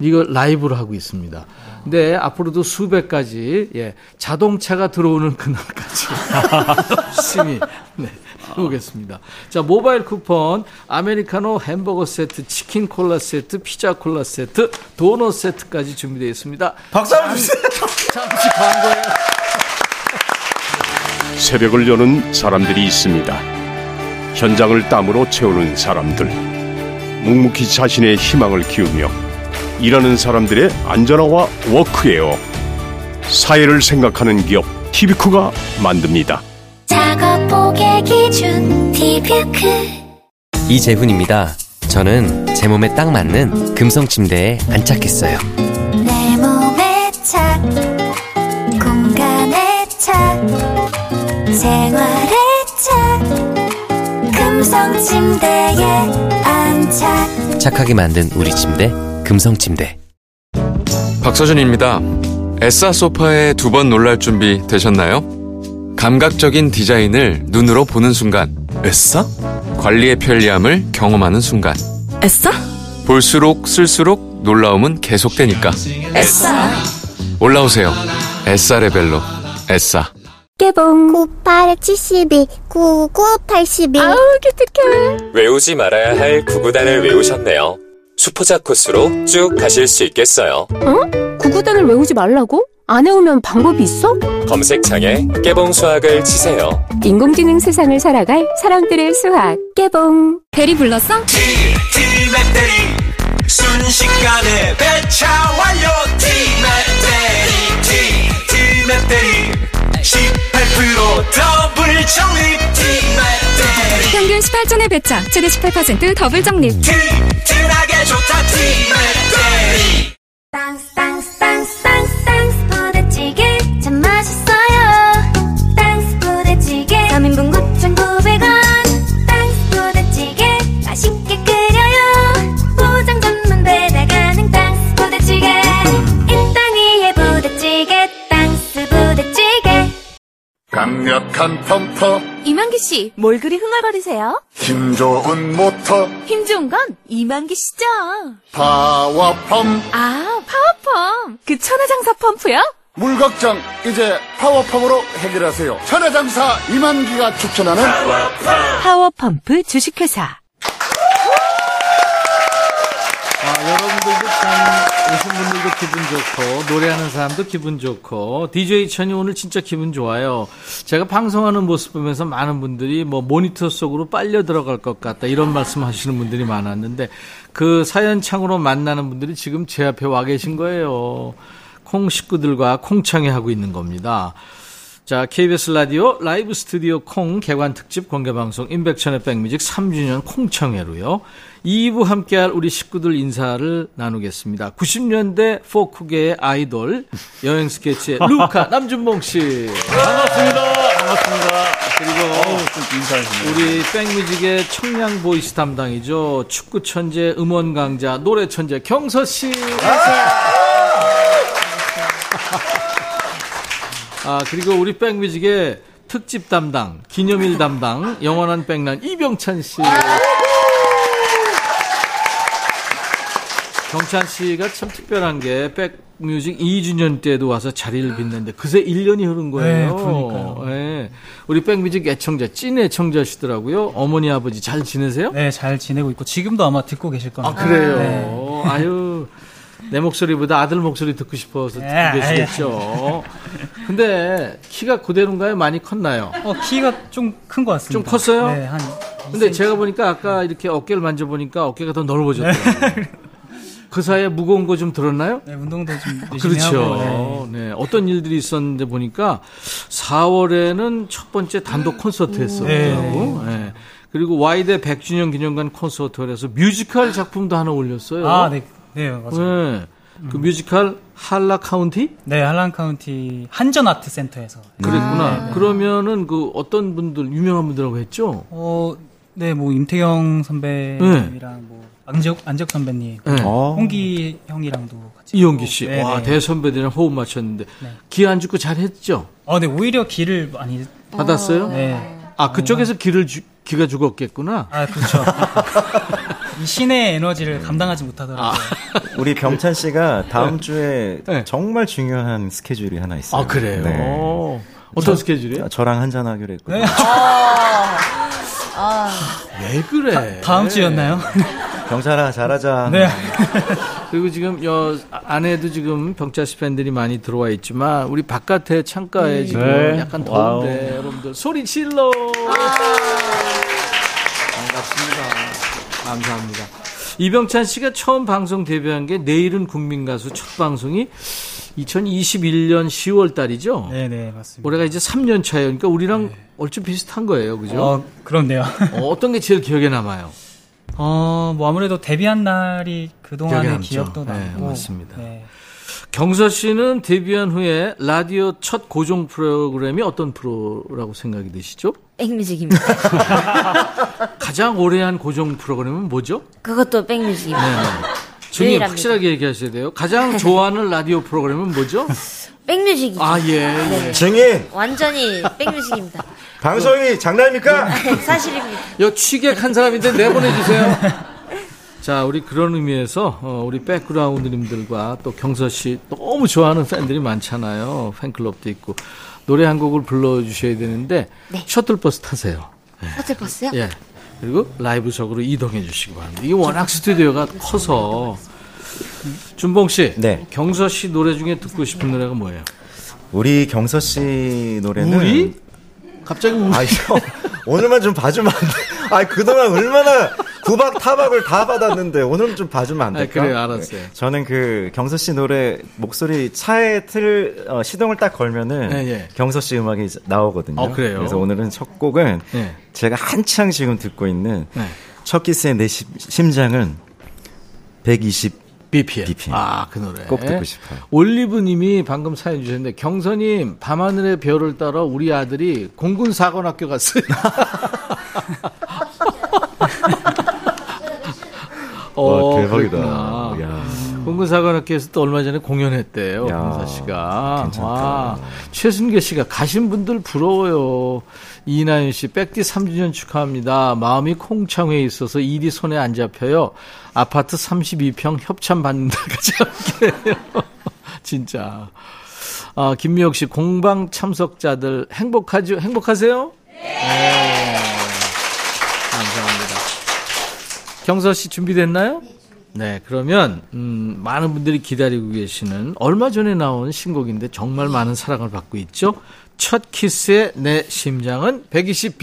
이거 라이브로 하고 있습니다. 근데 앞으로도 수백 가지 예, 자동차가 들어오는 그날까지 열심히 네, 해보겠습니다. 자 모바일 쿠폰 아메리카노 햄버거 세트, 치킨 콜라 세트, 피자 콜라 세트, 도넛 세트까지 준비되어 있습니다. 박수 한번 주세요. 잠시 광고에 새벽을 여는 사람들이 있습니다. 현장을 땀으로 채우는 사람들. 묵묵히 자신의 희망을 키우며 일하는 사람들의 안전화와 워크웨어. 사회를 생각하는 기업 티뷰크가 만듭니다. 작업복의 기준 티뷰크 이재훈입니다. 저는 제 몸에 딱 맞는 금성 침대에 안착했어요. 내 몸에 착 공간에 착 생활 침대에 안착 착하게 만든 우리 침대, 금성 침대. 박서준입니다. 에싸 소파에 두 번 놀랄 준비 되셨나요? 감각적인 디자인을 눈으로 보는 순간. 에싸? 관리의 편리함을 경험하는 순간. 에싸? 볼수록 쓸수록 놀라움은 계속되니까. 에싸 올라오세요. 에싸 레벨로. 에싸. 깨봉 9872 9982 아우 기특해 외우지 말아야 할 구구단을 외우셨네요. 수포자 코스로 쭉 가실 수 있겠어요. 어? 구구단을 외우지 말라고? 안 외우면 방법이 있어? 검색창에 깨봉 수학을 치세요. 인공지능 세상을 살아갈 사람들의 수학 깨봉 대리 불렀어? 티맵 대리 순식간에 배차 18전의 배차 최대 18% 더블 적립 티 티나게 좋다 티 강력한 펌프 이만기 씨, 뭘 그리 흥얼거리세요? 힘 좋은 모터 힘 좋은 건 이만기 씨죠. 파워펌 아, 파워펌. 그 천하장사 펌프요? 물 걱정 이제 파워펌으로 해결하세요 천하장사 이만기가 추천하는 파워펌프 주식회사 아, 여러분들도 참 분들도 기분 좋고 노래하는 사람도 기분 좋고 DJ 천이 오늘 진짜 기분 좋아요. 제가 방송하는 모습 보면서 많은 분들이 뭐 모니터 속으로 빨려 들어갈 것 같다 이런 말씀하시는 분들이 많았는데 그 사연창으로 만나는 분들이 지금 제 앞에 와 계신 거예요. 콩 식구들과 콩창회 하고 있는 겁니다. 자, KBS 라디오 라이브 스튜디오 콩 개관 특집 공개 방송 임백천의 백뮤직 3주년 콩청회로요. 2부 함께할 우리 식구들 인사를 나누겠습니다. 90년대 포크계의 아이돌 여행 스케치의 루카 남준봉 씨. 반갑습니다. 반갑습니다. 그리고 우리 백뮤직의 청량 voice 담당이죠. 축구 천재, 음원 강자, 노래 천재 경서 씨. 아, 그리고 우리 백뮤직의 특집 담당, 기념일 담당, 영원한 백난 이병찬 씨. 경찬 씨가 참 특별한 게 백뮤직 2주년 때도 와서 자리를 빛냈는데 그새 1년이 흐른 거예요. 네, 그러니까요. 예. 우리 백뮤직 애청자, 찐 애청자시더라고요. 어머니, 아버지 잘 지내세요? 네, 잘 지내고 있고 지금도 아마 듣고 계실 겁니다. 아, 그래요? 네. 아유. 내 목소리보다 아들 목소리 듣고 싶어서 듣고 예, 계시겠죠. 근데 키가 그대로인가요? 많이 컸나요? 어, 키가 좀 큰 것 같습니다. 좀 컸어요? 네, 한 근데 제가 보니까 아까 이렇게 어깨를 만져보니까 어깨가 더 넓어졌더라고요. 그 사이에 무거운 거 좀 들었나요? 네, 운동도 좀 열심히 그렇죠. 하고, 네. 어떤 일들이 있었는데 보니까 4월에는 첫 번째 단독 콘서트 했었더라고. 네. 그리고 와이드 100주년 기념관 콘서트홀에서 뮤지컬 작품도 하나 올렸어요. 아, 네. 네, 맞아요. 네. 그 뮤지컬 할라 카운티? 네, 할란 카운티 한전 아트 센터에서. 그랬구나. 네, 네. 그러면은 그 어떤 분들 유명한 분들하고 했죠? 어, 네, 뭐 임태경 선배님이랑 뭐 안적 안적 선배님, 네. 홍기 형이랑도 같이. 이용기 씨. 네, 와, 네. 대선배들이랑 호흡 맞췄는데 기 안 죽고 잘했죠? 어, 네, 오히려 기를 많이 받았어요? 네. 아, 그쪽에서 기를 주, 기가 죽었겠구나. 아, 그렇죠. 이 신의 에너지를 감당하지 못하더라고요. 우리 병찬 씨가 다음 주에 정말 중요한 스케줄이 하나 있어요. 아, 그래요? 네. 어떤 저- 스케줄이에요? 저랑 한잔 하기로 했거든요. 네. 아, 왜 그래? 다 음 주였나요? 병찬아 잘하자. 네. 그리고 지금 여 안에도 지금 병자씨 팬들이 많이 들어와 있지만 우리 바깥에 창가에 음. 지금 네. 약간 wow. 더운데 여러분들 소리 질러. 반 이병찬 씨가 처음 방송 데뷔한 게 내일은 국민 가수 첫 방송이 2021년 10월 달이죠. 네, 네, 맞습니다. 올해가 이제 3년 차예요. 그러니까 우리랑 얼추 비슷한 거예요. 그죠? 어, 그렇네요. 어, 어떤 게 제일 기억에 남아요? 어, 뭐 아무래도 데뷔한 날이 그동안의. 기억도 네, 남고. 맞습니다. 네. 경서 씨는 데뷔한 후에 라디오 첫 고정 프로그램이 어떤 프로라고 생각이 드시죠? 백뮤직입니다. 가장 오래 한 고정 프로그램은 뭐죠? 그것도 백뮤직입니다. 네. 중에. 확실하게 얘기하셔야 돼요. 가장 좋아하는 라디오 프로그램은 뭐죠? 백뮤직이죠. 아, 예, 네. 예. 증인 완전히 백뮤직입니다. 방송이 장난입니까? 사실입니다. 요 취객 한 사람인데 내보내주세요. 자, 우리 그런 의미에서 어, 우리 백그라운드님들과 또 경서 씨 너무 좋아하는 팬들이 많잖아요. 팬클럽도 있고 노래 한 곡을 불러주셔야 되는데 셔틀버스 타세요. 호텔버스요? 예. 그리고 라이브석으로 이동해 주시기 바랍니다. 이게 워낙 스튜디오가 커서 준봉 씨, 네. 경서 씨 노래 중에 듣고 싶은 노래가 뭐예요? 우리 경서 씨 노래는 우리? 갑자기 우리? 아이 형 오늘만 좀 봐주면 안 돼. 아 그동안 얼마나 구박 타박을 다 받았는데 오늘은 좀 봐주면 안 아, 될까? 그래요, 알았어요. 저는 그 경서 씨 노래 목소리 차에 틀 어, 시동을 딱 걸면은 네, 예. 경서 씨 음악이 나오거든요. 어? 그래서 오늘은 첫 곡은 네. 제가 한창 지금 듣고 있는 네. 첫 키스의 내 심- 심장은 120 BPM. BPM. 아, 그 노래. 꼭 듣고 싶어요. 올리브님이 방금 사연 주셨는데, 경선님, 밤하늘의 별을 따라 우리 아들이 공군사관학교 갔어요. 와, 대박이다. 야. 공군사관학교에서 또 얼마 전에 공연했대요, 야, 공사 씨가. 괜찮다. 와, 최순계 씨가 가신 분들 부러워요. 이나윤 씨, 백디 3주년 축하합니다. 마음이 콩창회에 있어서 일이 손에 안 잡혀요. 아파트 32평 협찬 받는다까지 함께해요. 진짜. 아, 김미혁 씨, 공방 참석자들 행복하죠? 행복하세요? 네. 감사합니다. 경서 씨 준비됐나요? 네, 그러면 음, 많은 분들이 기다리고 계시는 얼마 전에 나온 신곡인데 정말 많은 사랑을 받고 있죠. 첫 키스의 내 심장은 120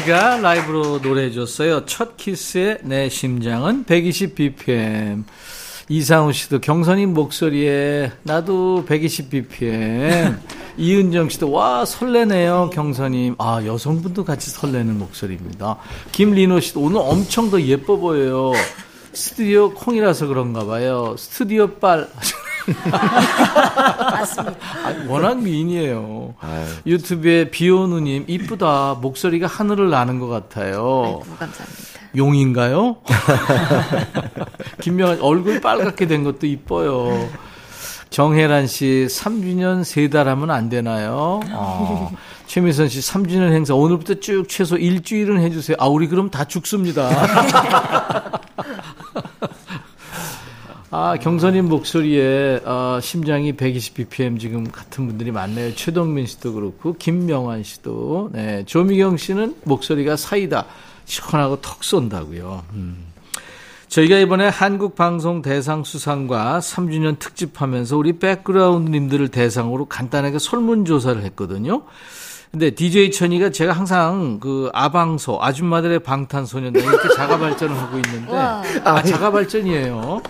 씨가 라이브로 노래해 줬어요. 첫 키스의 내 심장은 120bpm. 이상우 씨도 경선님 목소리에 나도 120bpm. 이은정 씨도 와 설레네요 경선님. 아 여성분도 같이 설레는 목소리입니다. 김리노 씨도 오늘 엄청 더 예뻐 보여요. 스튜디오 콩이라서 그런가 봐요. 스튜디오 빨. 맞습니다. 아, 워낙 미인이에요. 유튜브에 비오누님 이쁘다 목소리가 하늘을 나는 것 같아요. 감사합니다. 용인가요? 김명환 얼굴 빨갛게 된 것도 이뻐요. 정혜란 씨 3주년 세 달 하면 안 되나요? 어. 최미선 씨 3주년 행사 오늘부터 쭉 최소 일주일은 해주세요. 아 우리 그럼 다 죽습니다. 아, 경선님 목소리에 어, 심장이 120bpm 지금 같은 분들이 많네요. 최동민 씨도 그렇고 김명환 씨도 네, 조미경 씨는 목소리가 사이다 시원하고 턱 쏜다고요. 음. 저희가 이번에 한국 방송 대상 수상과 3주년 특집하면서 우리 백그라운드님들을 대상으로 간단하게 설문조사를 했거든요. 근데 DJ 천이가 제가 항상 그 아방소 아줌마들의 방탄소년단 이렇게 자가 발전을 하고 있는데 와. 아 자가 발전이에요.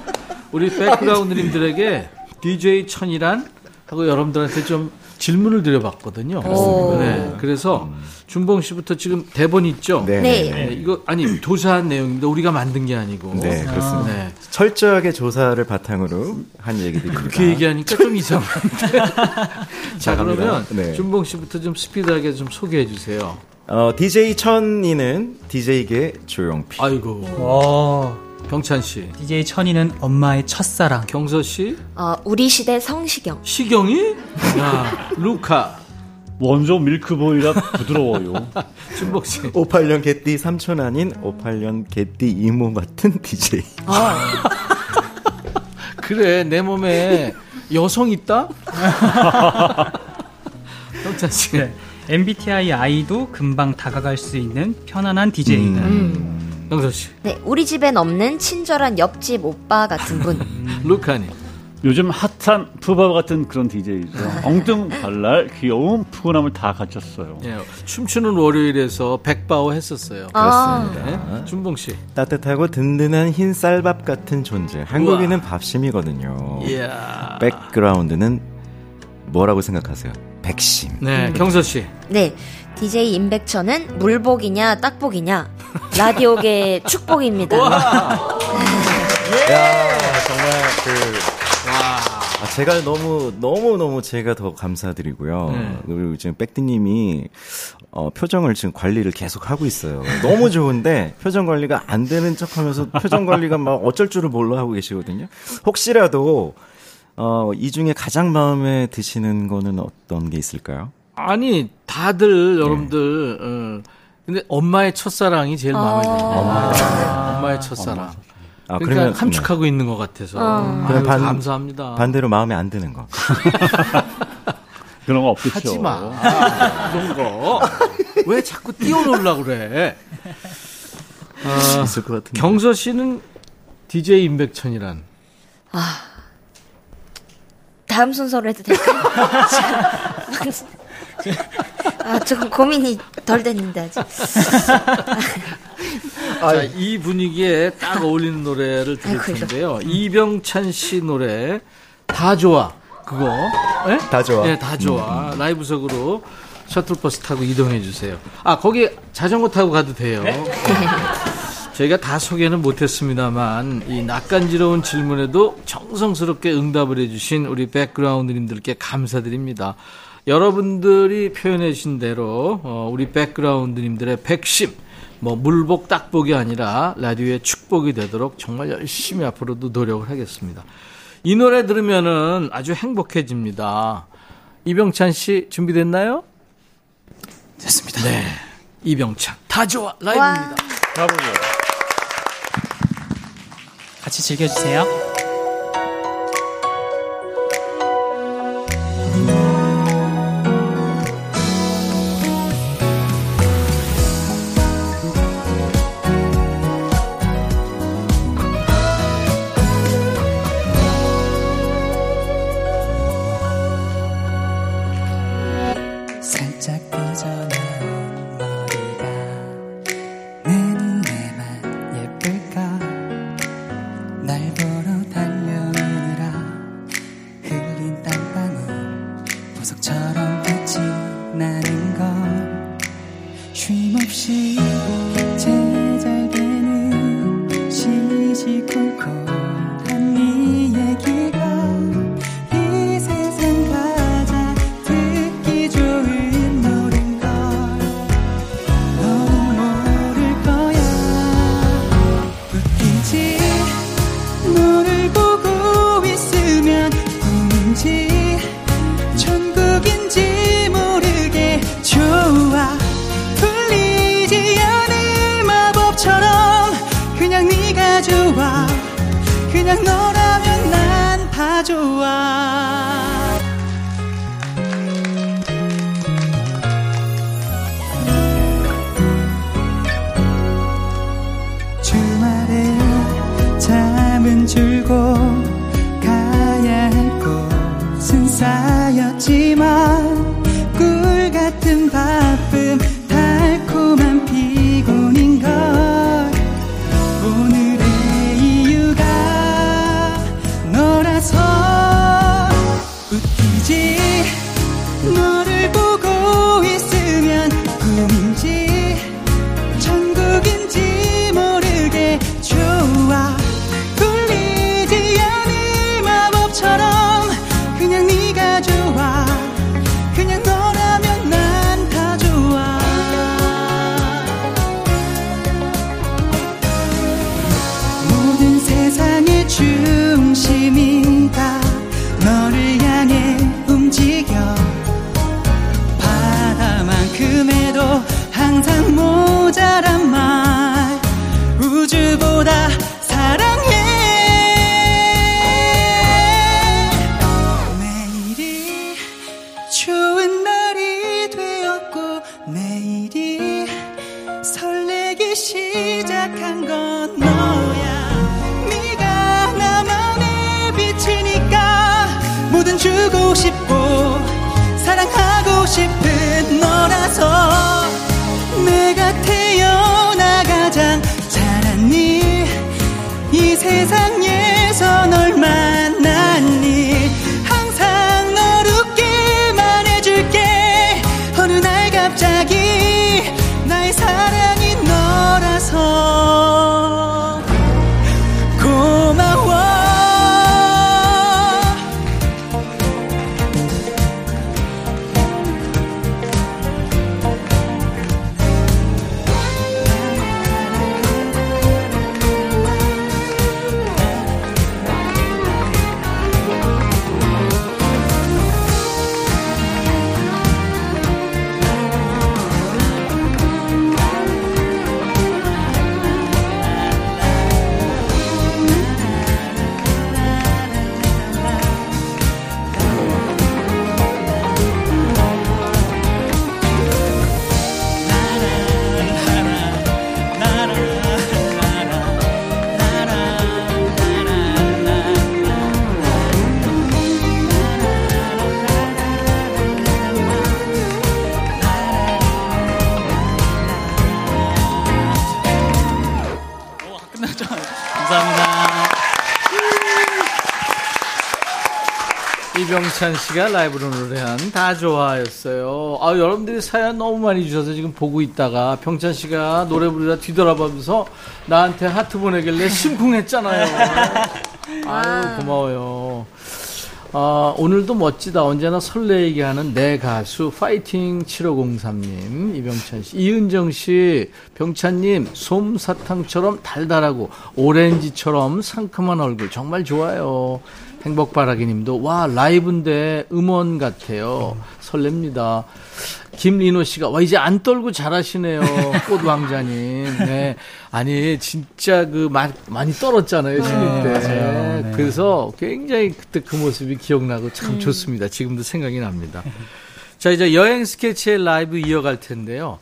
우리 백그라운드님들에게 DJ 천이란 하고 여러분들한테 좀 질문을 드려봤거든요. 오. 네, 그래서 준봉 씨부터 지금 대본 있죠? 네. 네, 이거 아니 조사한 내용인데 우리가 만든 게 아니고. 네, 그렇습니다. 네. 철저하게 조사를 바탕으로 한 얘기들입니다. 그렇게 얘기하니까 좀 이상한데. 자. 그러면 네. 준봉 씨부터 좀 스피드하게 좀 소개해 주세요. 어, DJ 천이는 DJ계 조용필. 아이고. 경찬 씨. DJ 천이는 엄마의 첫사랑. 경서 씨. 어, 우리 시대 성시경. 시경이? 야, 루카. 원조 밀크보이라 부드러워요. 준복 씨. 58년 개띠 삼촌 아닌 58년 개띠 이모 같은 DJ. 그래, 내 몸에 여성 있다? 경찬 씨. 네. MBTI I도 금방 다가갈 수 있는 편안한 DJ이다. 영서 씨. 네, 우리 집엔 없는 친절한 옆집 오빠 같은 분. 루카님. 요즘 핫한 푸바 같은 그런 DJ죠. 엉뚱 발랄, 귀여움, 푸근함을 다 갖췄어요. 예, 춤추는 월요일에서 백바오 했었어요. 아. 네. 준봉 씨. 따뜻하고 든든한 흰 쌀밥 같은 존재. 한국인은 밥심이거든요. 이야. 백그라운드는 뭐라고 생각하세요? 백심. 네, 경서 씨. 네, DJ 임백천은 물복이냐 딱복이냐 라디오계 축복입니다. 야, 정말 그 아, 제가 너무 너무 너무 제가 더 감사드리고요. 네. 그리고 지금 백디님이 어, 표정을 지금 관리를 계속 하고 있어요. 너무 좋은데 표정 관리가 안 되는 척하면서 표정 관리가 막 어쩔 줄을 몰라 하고 계시거든요. 혹시라도 어, 이 중에 가장 마음에 드시는 거는 어떤 게 있을까요? 아니, 다들 여러분들 어, 근데 엄마의 첫사랑이 제일 마음에 아. 듭니다. 엄마의 엄마의 첫사랑. 아, 그러니까 그러면- 함축하고 있는 것 같아서. 어. 아유, 반- 감사합니다. 반대로 마음에 안 드는 거. 그런 거 없겠죠. 하지 마. 그런 거. 왜 자꾸 띄워놓으려고 그래. 아, 있을 것 같은데. 경서 씨는 DJ 임백천이란. 다음 순서로 해도 될까요? 아, 조금 고민이 덜 됐는데 아직. 자, 이 분위기에 딱 어울리는 노래를 들을 아이고, 텐데요. 이병찬 씨 노래 다 좋아. 그거. 예? 다 좋아. 네, 다 좋아. 라이브석으로 셔틀버스 타고 이동해 주세요. 아, 거기 자전거 타고 가도 돼요. 저희가 다 소개는 못했습니다만 이 낯간지러운 질문에도 정성스럽게 응답을 해주신 우리 백그라운드님들께 감사드립니다. 여러분들이 표현해 주신 대로 어, 우리 백그라운드님들의 백심 뭐 물복 딱복이 아니라 라디오의 축복이 되도록 정말 열심히 앞으로도 노력을 하겠습니다. 이 노래 들으면은 아주 행복해집니다. 이병찬 씨 준비됐나요? 됐습니다. 네. 이병찬 다 좋아 라이브입니다. 가보죠. 같이 즐겨주세요. 보다 이병찬 씨가 라이브로 노래한 다 좋아였어요. 아, 여러분들이 사연 너무 많이 주셔서 지금 보고 있다가 병찬 씨가 노래 부르다 뒤돌아보면서 나한테 하트 보내길래 심쿵했잖아요. 아유, 고마워요. 아, 오늘도 멋지다. 언제나 설레게 하는 내 가수 파이팅 7503님, 이병찬 씨, 이은정 씨, 병찬님, 솜사탕처럼 달달하고 오렌지처럼 상큼한 얼굴 정말 좋아요. 행복바라기 님도 와 라이브인데 음원 같아요. 설렙니다. 김리노 씨가 와 이제 안 떨고 잘하시네요. 꽃 왕자님. 네. 아니 진짜 그 마, 많이 떨었잖아요 신인 네, 때. 맞아요. 네. 그래서 굉장히 그때 그 모습이 기억나고 참 좋습니다. 지금도 생각이 납니다. 자 이제 여행 스케치의 라이브 이어갈 텐데요.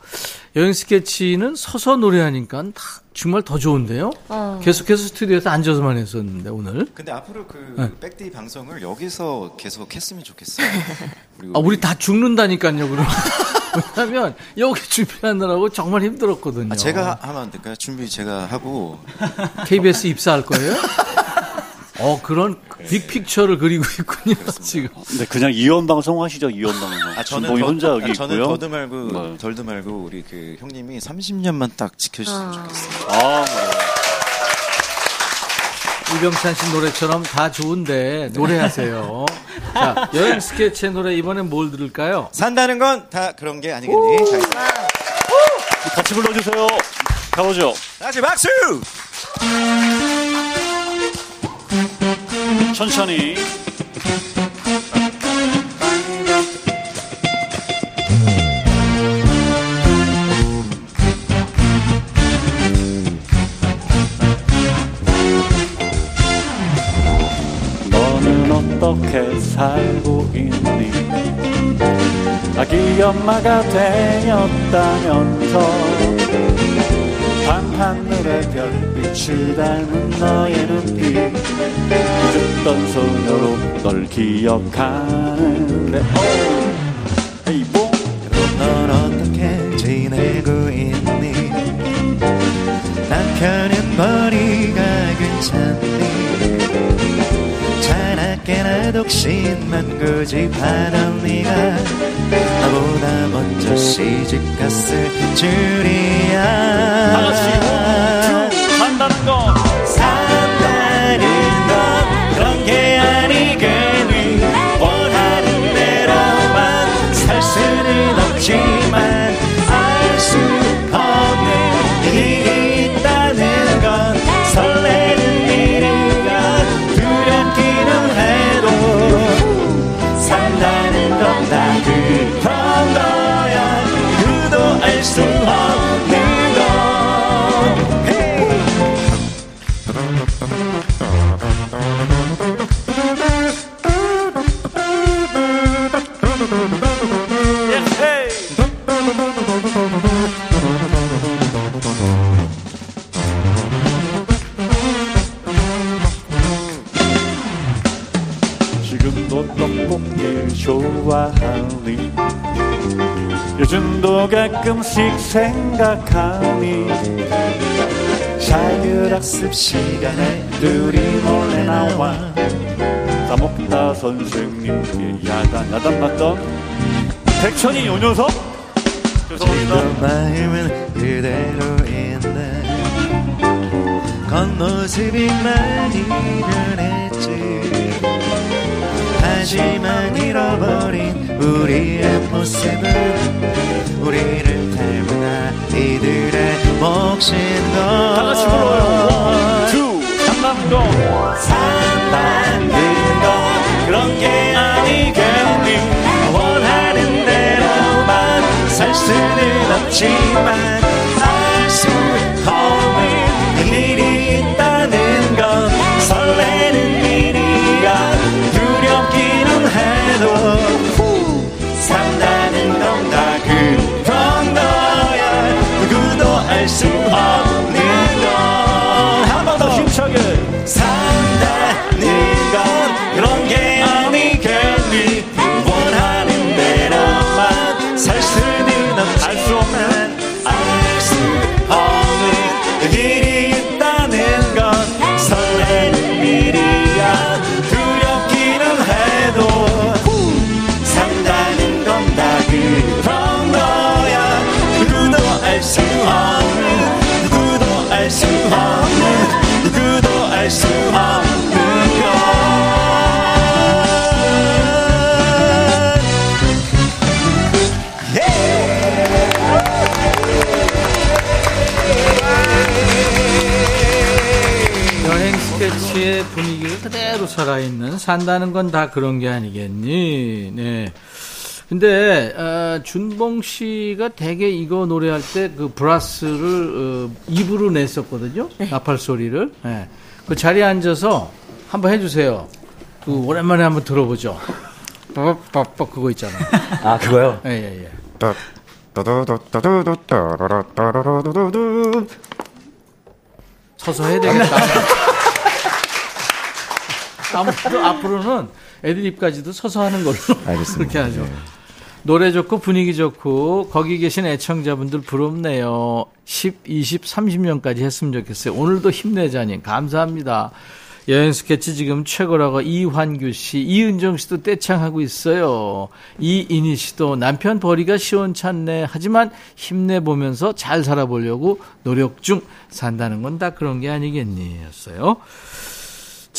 여행 스케치는 서서 노래하니까 다 정말 더 좋은데요. 어. 계속해서 스튜디오에서 앉아서만 했었는데 오늘. 근데 앞으로 그 네. 백데이 방송을 여기서 계속 했으면 좋겠어요. 아, 우리 다 죽는다니까요, 그럼. 왜냐면, 여기 준비하느라고 정말 힘들었거든요. 아, 제가 하면 안 될까요? 준비 제가 하고 KBS 입사할 거예요? 어, 그런 big picture를 그리고 있군요, 지금. 네, 그냥 이원 방송 하시죠, 이원 방송. 아, 저는 더- 혼자 여기 저는 있고요. 더도 말고 덜도 말고 우리 그 형님이 30년만 딱 지켜주시면 좋겠어요. 아, 이병찬 씨 노래처럼 다 좋은데, 노래하세요. 자, 여행 스케치의 노래 이번엔 뭘 들을까요? 산다는 건 다 그런 게 아니겠니? 자, 같이 불러주세요. 가보죠. 다시 박수! 천천히. 너는 어떻게 살고 있니? 아기 엄마가 되었다면서 밤하늘의 별빛을 닮은 너의 눈빛 잊었던 소녀로 널 기억하는데 에이봉 넌 어떻게 지내고 있니? 남편은 머리가 괜찮니? 자나깨나 독신만 고집하던 네가 나보다 먼저 시집 갔을 줄이야. 산다는 건 산다는 건 그런 게 아니겠니? 원하는 대로만 살 수는 없지만 생각하니 자율학습 시간에 둘이 몰래 나와. 따먹다 선생님께 야단 야단 맞던 백천이 요 녀석. 죄송합니다. 마음은 그대로인데 겉모습이 많이 변했지. 하지만 잃어버린 우리의 모습은 우리를 닮은 아이들의 몫인 것 다같이 불러요. 원, 투건 산다는 건 그런 게 아니겠니? 원하는 대로만 살 수는 없지만 알수 없는 일이 있다는 건 설레는 일이야 두렵기는 해도 누구도 산다는 건 다 그런 게 아니겠니? 네. 근데 어, 준봉 씨가 되게 이거 노래할 때 그 브라스를 어, 입으로 냈었거든요. 나팔 소리를. 네. 그 자리에 앉아서 한번 해주세요. 그 오랜만에 한번 들어보죠. 뻑뻑뻑 그거 있잖아. 아, 그거요? 예, 예, 예. 서서 해야 되겠다. 아무래도 앞으로는 애드립까지도 서서 하는 걸로 알겠습니다. 그렇게 하죠. 네. 노래 좋고 분위기 좋고 거기 계신 애청자분들 부럽네요. 10, 20, 30년까지 했으면 좋겠어요. 오늘도 힘내자님 감사합니다. 여행 스케치 지금 최고라고 이환규 씨, 이은정 씨도 떼창하고 있어요. 이인희 씨도 남편 벌이가 시원찮네. 하지만 힘내보면서 잘 살아보려고 노력 중 산다는 건 다 그런 게 아니겠니? 였어요.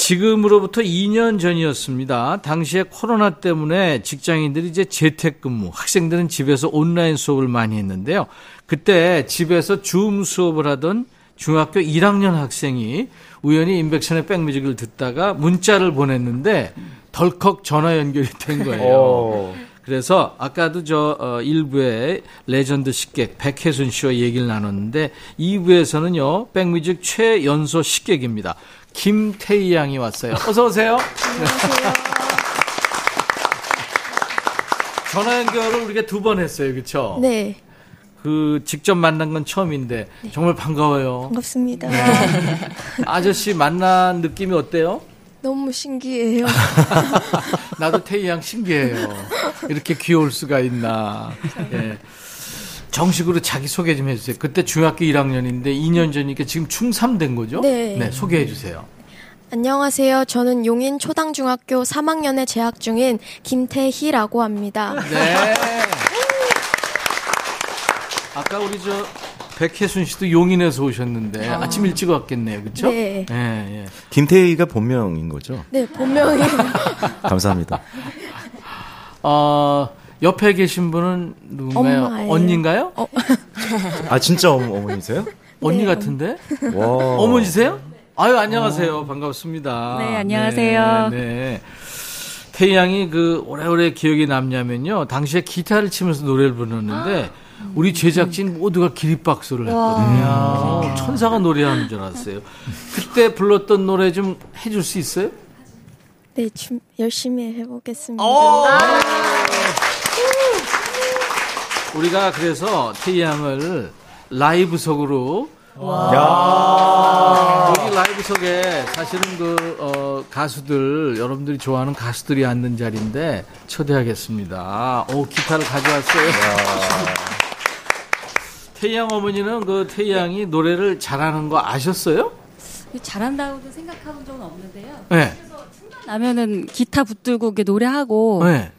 지금으로부터 2년 전이었습니다. 당시에 코로나 때문에 직장인들이 이제 재택근무, 학생들은 집에서 온라인 수업을 많이 했는데요. 그때 집에서 줌 수업을 하던 중학교 1학년 학생이 우연히 인백션의 백뮤직을 듣다가 문자를 보냈는데 덜컥 전화 연결이 된 거예요. 오. 그래서 아까도 저 어, 1부에 레전드 식객 백혜순 씨와 얘기를 나눴는데 2부에서는요 백뮤직 최연소 식객입니다. 김태희 양이 왔어요. 어서 오세요. 전화 연결을 우리가 두 번 했어요, 그렇죠? 네, 그 직접 만난 건 처음인데 정말 반가워요. 반갑습니다. 아저씨 만난 느낌이 어때요? 너무 신기해요. 나도 태희 양 신기해요. 이렇게 귀여울 수가 있나. 예. 정식으로 자기 소개 좀 해주세요. 그때 중학교 1학년인데 2년 전이니까 지금 중3 된 거죠? 네. 소개해 주세요. 안녕하세요. 저는 용인 초당중학교 3학년에 재학 중인 김태희라고 합니다. 네. 아까 우리 저 백혜순 씨도 용인에서 오셨는데 아. 아. 침 일찍 왔겠네요. 그렇죠? 네. 예, 예. 김태희가 본명인 거죠? 네, 본명이 감사합니다. 어, 옆에 계신 분은 누군가요? 엄마예요. 언니인가요? 아, 진짜 어머, 어머니세요? 언니 네, 같은데? 와. 어머니세요? 아유, 안녕하세요. 반갑습니다. 네, 안녕하세요. 네, 네. 태희 양이 그 오래오래 기억에 남냐면요. 당시에 기타를 치면서 노래를 부르는데 우리 제작진 모두가 기립박수를 했거든요. 어, 천사가 노래하는 줄 알았어요. 그때 불렀던 노래 좀 해줄 수 있어요? 네, 좀 열심히 해보겠습니다. 우리가 그래서 태희 양을 라이브석으로 야. 여기 라이브석에 사실은 그 어, 가수들 여러분들이 좋아하는 가수들이 앉는 자리인데 초대하겠습니다. 오 기타를 가져왔어요. 태희 양 어머니는 그 태희 양이 노래를 잘하는 거 아셨어요? 잘한다고도 생각해본 적은 없는데요. 네. 나면은 기타 붙들고 노래하고 네.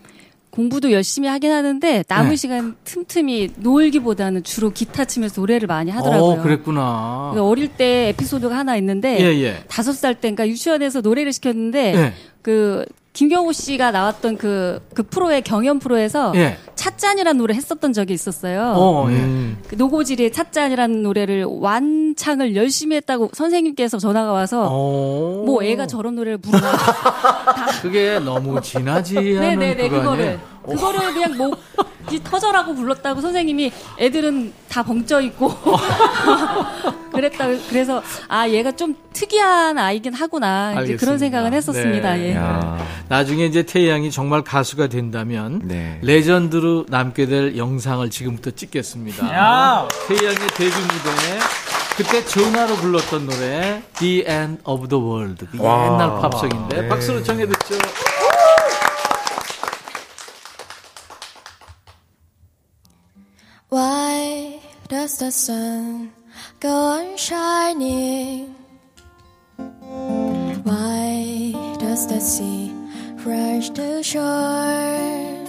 공부도 열심히 하긴 하는데 남은 네. 시간 틈틈이 놀기보다는 주로 기타 치면서 노래를 많이 하더라고요. 어, 그랬구나. 어릴 때 에피소드가 하나 있는데 예, 예. 다섯 살 때인가 유치원에서 노래를 시켰는데 예. 그 김경호 씨가 나왔던 그, 그 프로의 경연 프로에서 예. 찻잔이라는 노래 했었던 적이 있었어요. 어, 예. 그 노고지리의 찻잔이라는 노래를 완창을 열심히 했다고 선생님께서 전화가 와서 어. 뭐 애가 저런 노래를 부르나 그게 너무 진하지 않은 네네네 그거 그거를 아니에요? 그거를 그냥 목이 터져라고 불렀다고 선생님이 애들은 다 벙쪄 있고 그랬다 그래서 아 얘가 좀 특이한 아이긴 하구나 이제 그런 알겠습니다. 생각은 했었습니다. 네. 예. 나중에 이제 태희 양이 정말 가수가 된다면 네. 레전드로 남게 될 영상을 지금부터 찍겠습니다. 야! 태희 양의 데뷔 무대 그때 전화로 불렀던 노래 The End of the World 그 와. 옛날 팝송인데 네. 박수로 청해 듣죠. Why does the sun go on shining? Why does the sea rush to shore?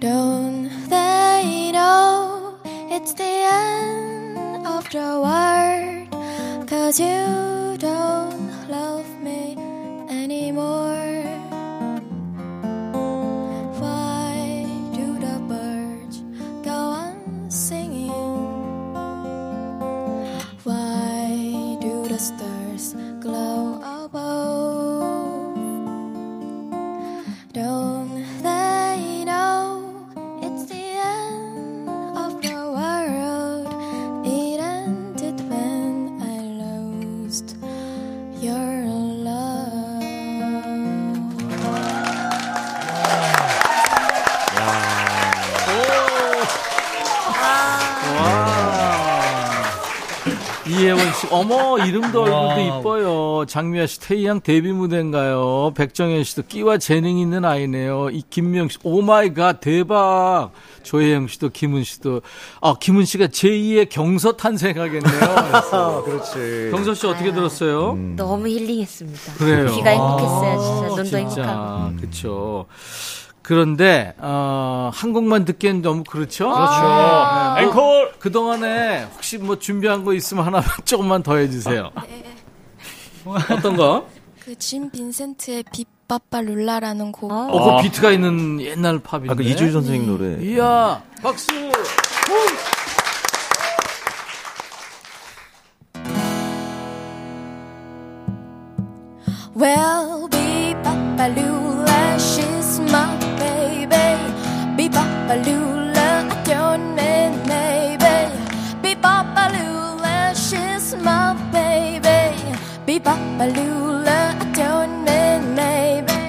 Don't they know it's the end of the world? Cause you don't love me anymore. 씨, 어머, 이름도 얼굴도 이뻐요. 장미아 씨, 태희양 데뷔 무대인가요? 백정현 씨도 끼와 재능 있는 아이네요. 이 김명 씨, oh my god, 대박. 조혜영 씨도, 김은 씨도. 아, 김은 씨가 제2의 경서 탄생하겠네요. 그래서. 그렇지. 경서 씨 어떻게 들었어요? 너무 힐링했습니다. 그래요. 귀가 행복했어요. 진짜 아, 눈도 진짜. 행복하고. 그쵸. 그런데 어, 한 곡만 듣기엔 너무 그렇죠? 그렇죠. 네, 앵콜! 그 동안에 혹시 뭐 준비한 거 있으면 하나만 조금만 더 해주세요. 어떤 거? 그진 빈센트의 빗바빠 룰라라는 곡. 어, 그 비트가 있는 옛날 팝인데. 아, 그 이주일 선생님 노래. 이야, 박수! Well, Beboppa Beboppa I don't mean maybe. Beboppa Lula, she's my baby. Beboppa Lula, I don't mean maybe.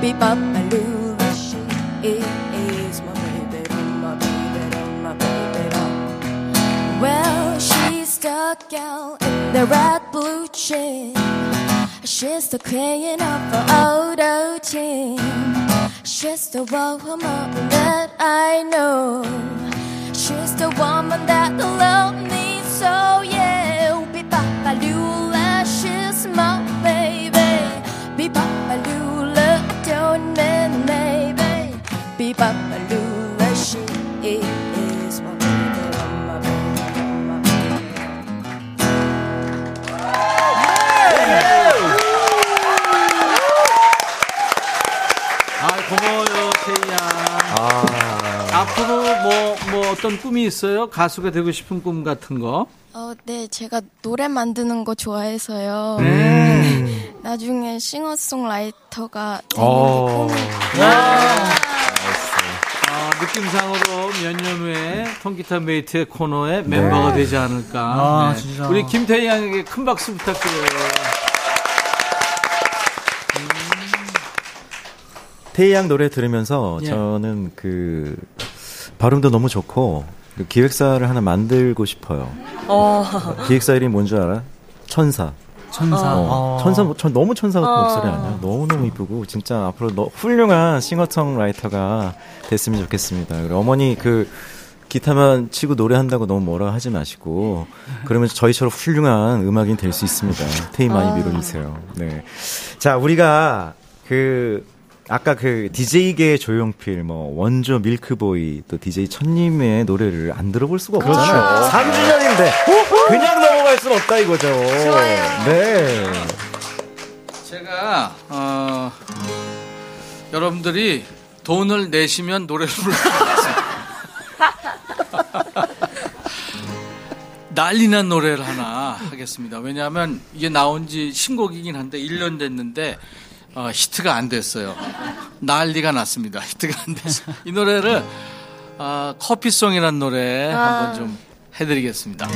Beboppa Lula, she is my baby, my baby, my baby. Well, she's the gal in the red blue jeans. She's the queen of the auto team. She's the woman that I know. She's the woman that love me so yeah. 어떤 꿈이 있어요? 가수가 되고 싶은 꿈 같은 거? 어, 네, 제가 노래 만드는 거 좋아해서요. 네. 나중에 싱어송라이터가 되는 어. 게 꿈이. 아, 느낌상으로 몇 년 후에 통기타 메이트의 코너에 멤버가 되지 않을까. 아, 네. 진짜. 우리 김태희 양에게 큰 박수 부탁드려요. 태희 양 노래 들으면서 예. 저는 그 발음도 너무 좋고 그 기획사를 하나 만들고 싶어요. 어. 기획사 이름이 뭔 줄 알아? 천사. 천사. 어, 어. 천사 뭐- 전 너무 천사 같은 어. 목소리 아니야? 너무 너무 이쁘고 진짜 앞으로 너, 훌륭한 싱어송라이터가 됐으면 좋겠습니다. 그리고 어머니 그 기타만 치고 노래한다고 너무 뭐라 하지 마시고 그러면 저희처럼 훌륭한 음악인 될 수 있습니다. 테이 많이 아. 밀어주세요. 네. 자 우리가 그 아까 그 DJ계 조용필, 뭐 원조 밀크보이 또 DJ 천님의 노래를 안 들어볼 수가 없잖아요. 그렇죠. 3주년인데 그냥 넘어갈 수는 없다 이거죠. 좋아요. 네. 제가, 어, 여러분들이 돈을 내시면 노래를 불러드리겠습니다. 난리난 노래를 하나 하겠습니다. 왜냐하면 이게 나온 지 신곡이긴 한데 1년 됐는데 어, 히트가 안 됐어요. 난리가 났습니다. 히트가 안 됐어요. 이 노래를 어, 커피송이라는 노래 아. 한번 좀 해드리겠습니다.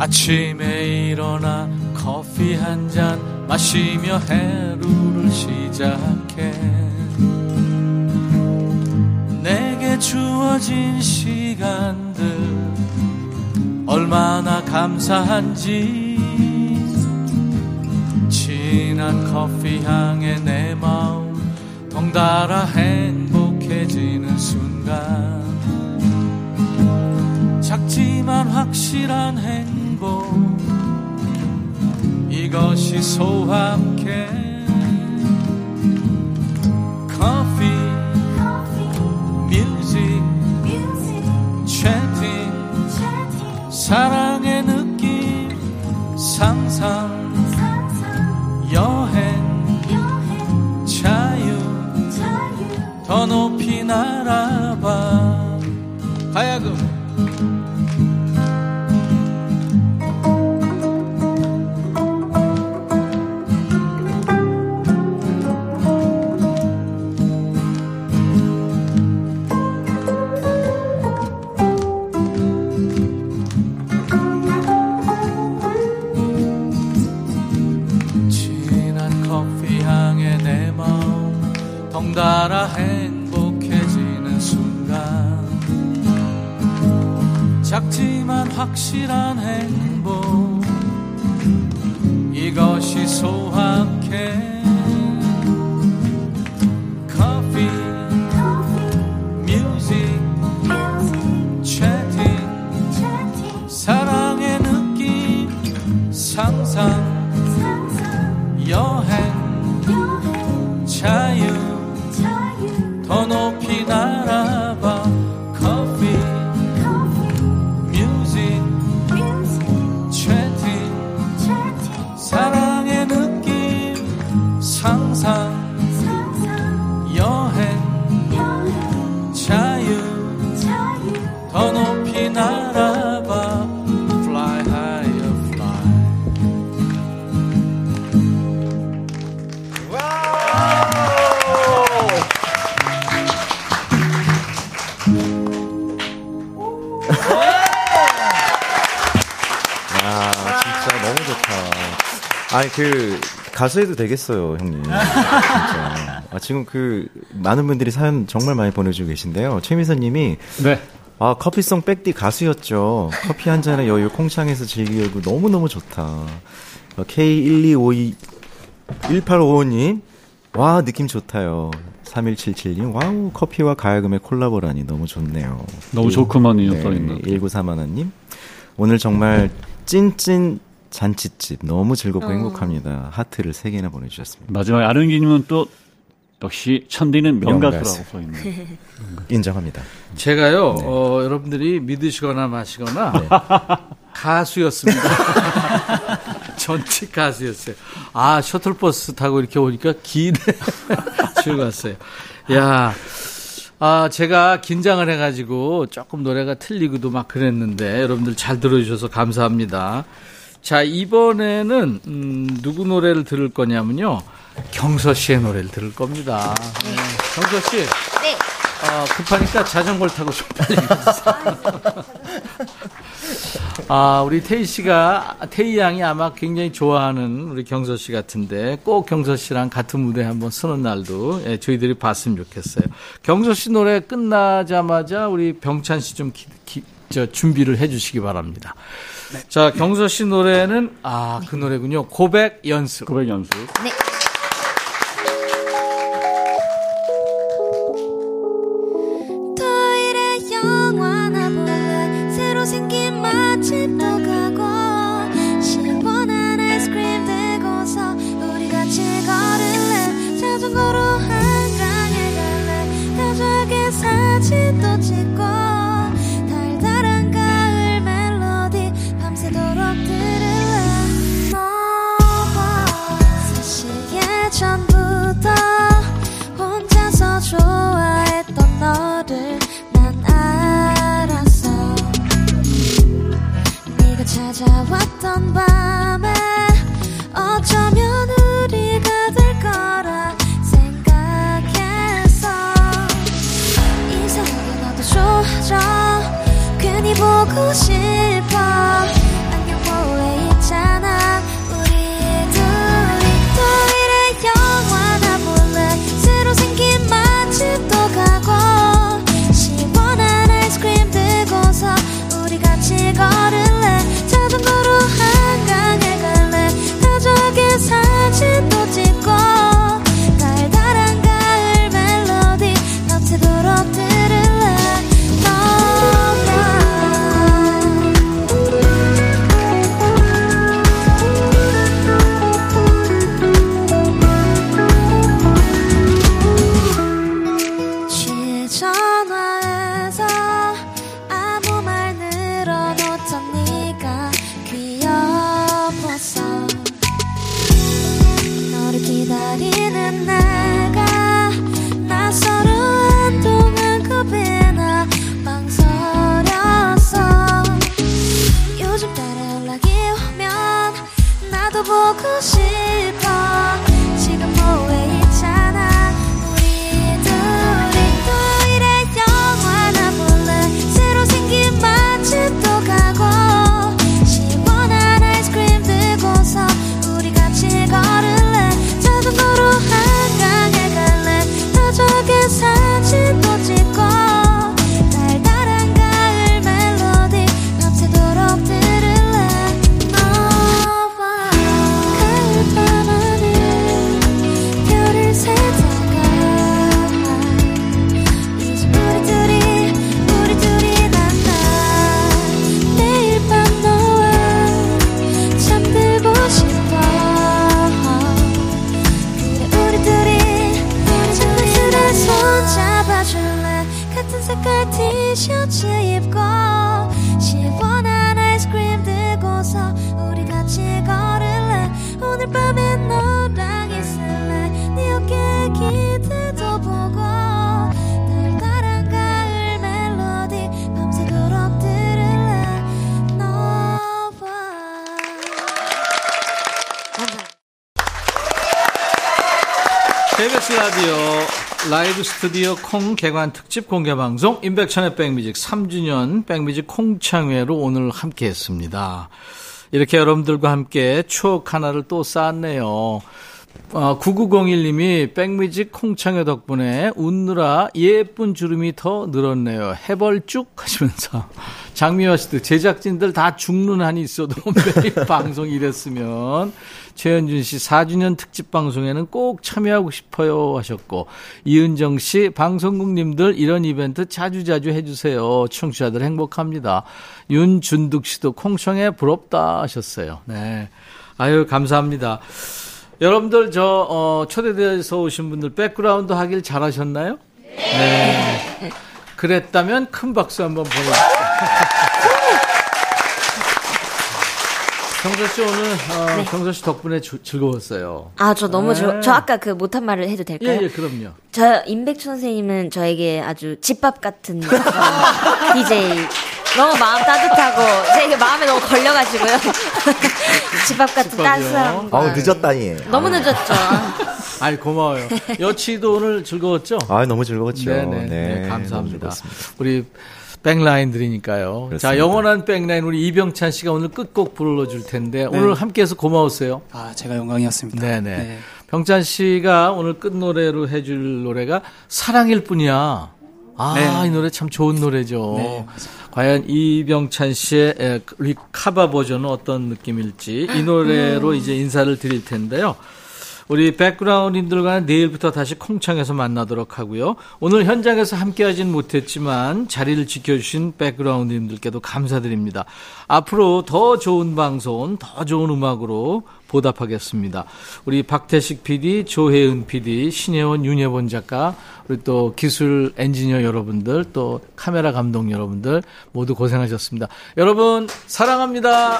아침에 일어나 커피 한 잔 마시며 하루를 시작해. 내게 주어진 시간들 얼마나 감사한지. 진한 커피 향에 내 마음 덩달아 행복해지는 순간. 작지만 확실한 행복 이것이 소확해. 커피 뮤직 채팅 사랑의 느낌 상상 여행 자유. 더 높이 날아봐. 가야금 가수 해도 되겠어요, 형님. 진짜. 아, 지금 그, 많은 분들이 사연 정말 많이 보내주고 계신데요. 최미선 님이. 네. 아, 커피 song 백디 가수였죠. 커피 한 잔의 여유 콩창에서 즐기고 너무 너무 좋다. 어, K1252, 1855님. 와, 느낌 좋다요. 3177님, wow, 커피와 가야금의 콜라보라니 너무 좋네요. 너무 좋구먼이요, 써있는. 1931님, 오늘 정말 찐찐 잔치집 너무 즐겁고 어. 행복합니다. 하트를 3개나 보내주셨습니다. 마지막에 아른기님은 또 역시 천디는 명가수라고 명가수. 써있네. 인정합니다. 제가요, 네. 어, 여러분들이 믿으시거나 마시거나 가수였습니다. 전직 가수였어요. 아, 셔틀버스 타고 이렇게 오니까 기대 즐거웠어요. 야, 아, 제가 긴장을 해가지고 조금 노래가 틀리고도 막 그랬는데 여러분들 잘 들어주셔서 감사합니다. 자, 이번에는, 음, 누구 노래를 들을 거냐면요. 경서 씨의 노래를 들을 겁니다. 네. 경서 씨. 네. 아, 급하니까 자전거를 타고 좀 빨리 가주세요. 아, 우리 태희 씨가, 태희 양이 아마 굉장히 좋아하는 우리 경서 씨 같은데 꼭 경서 씨랑 같은 무대 한번 서는 날도 예, 저희들이 봤으면 좋겠어요. 경서 씨 노래 끝나자마자 우리 병찬 씨좀 준비를 해 주시기 바랍니다. 자, 경서 씨 노래는, 아, 그 노래군요. 고백 연습. 고백 연습. 네. 자전거로 한강에 갈래 사진도 찍고 찾아왔던 밤에 어쩌면 우리가 될 거라 생각했어 이상하게 너도 좋아져 괜히 보고 싶어 라이브 스튜디오 콩 개관 특집 공개 방송 임백천의 백뮤직 3주년 백뮤직 콩창회로 오늘 함께 했습니다. 이렇게 여러분들과 함께 추억 하나를 또 쌓았네요. 어, 9901님이 백뮤직 콩창회 덕분에 웃느라 예쁜 주름이 더 늘었네요. 해벌쭉 하시면서 장미화 씨도 제작진들 다 죽는 한이 있어도 매일 방송 이랬으면 최현준 씨 4주년 특집 방송에는 꼭 참여하고 싶어요 하셨고 이은정 씨 방송국님들 이런 이벤트 자주자주 해주세요. 청취자들 행복합니다. 윤준득 씨도 콩창회 부럽다 하셨어요. 네. 아유 감사합니다. 여러분들 저 어, 초대돼서 오신 분들 백그라운드 하길 잘하셨나요? 네. 그랬다면 큰 박수 한번 보내주세요. 경서 씨 오늘 어, 네. 경서 씨 덕분에 주- 즐거웠어요. 아, 저 너무 네. 즐거, 저 아까 그 못한 말을 해도 될까요? 예, 예, 그럼요. 저 임백천 선생님은 저에게 아주 집밥 같은 DJ. 너무 마음 따뜻하고 제 마음에 너무 걸려가지고요. 집밥 같은 따스한. 아우 늦었다니. 너무 늦었죠. 아이 고마워요. 여치도 오늘 즐거웠죠? 아 너무 즐거웠죠. 네네. 네, 네, 너무 감사합니다. 즐거웠습니다. 우리 백라인들이니까요. 그렇습니다. 자, 영원한 백라인 우리 이병찬 씨가 오늘 끝곡 불러줄 텐데 네. 오늘 함께해서 고마웠어요. 아, 제가 영광이었습니다. 네네. 네. 병찬 씨가 오늘 끝 노래로 해줄 노래가 사랑일 뿐이야. 아, 네. 이 노래 참 좋은 노래죠. 네, 과연 이병찬 씨의 에, 리 카바 버전은 어떤 느낌일지 이 노래로 이제 인사를 드릴 텐데요. 우리 백그라운드님들과는 내일부터 다시 콩창에서 만나도록 하고요. 오늘 현장에서 함께하진 못했지만 자리를 지켜주신 백그라운드님들께도 감사드립니다. 앞으로 더 좋은 방송, 더 좋은 음악으로 보답하겠습니다. 우리 박태식 PD, 조혜은 PD, 신혜원, 윤혜원 작가, 우리 또 기술 엔지니어 여러분들, 또 카메라 감독 여러분들 모두 고생하셨습니다. 여러분 사랑합니다.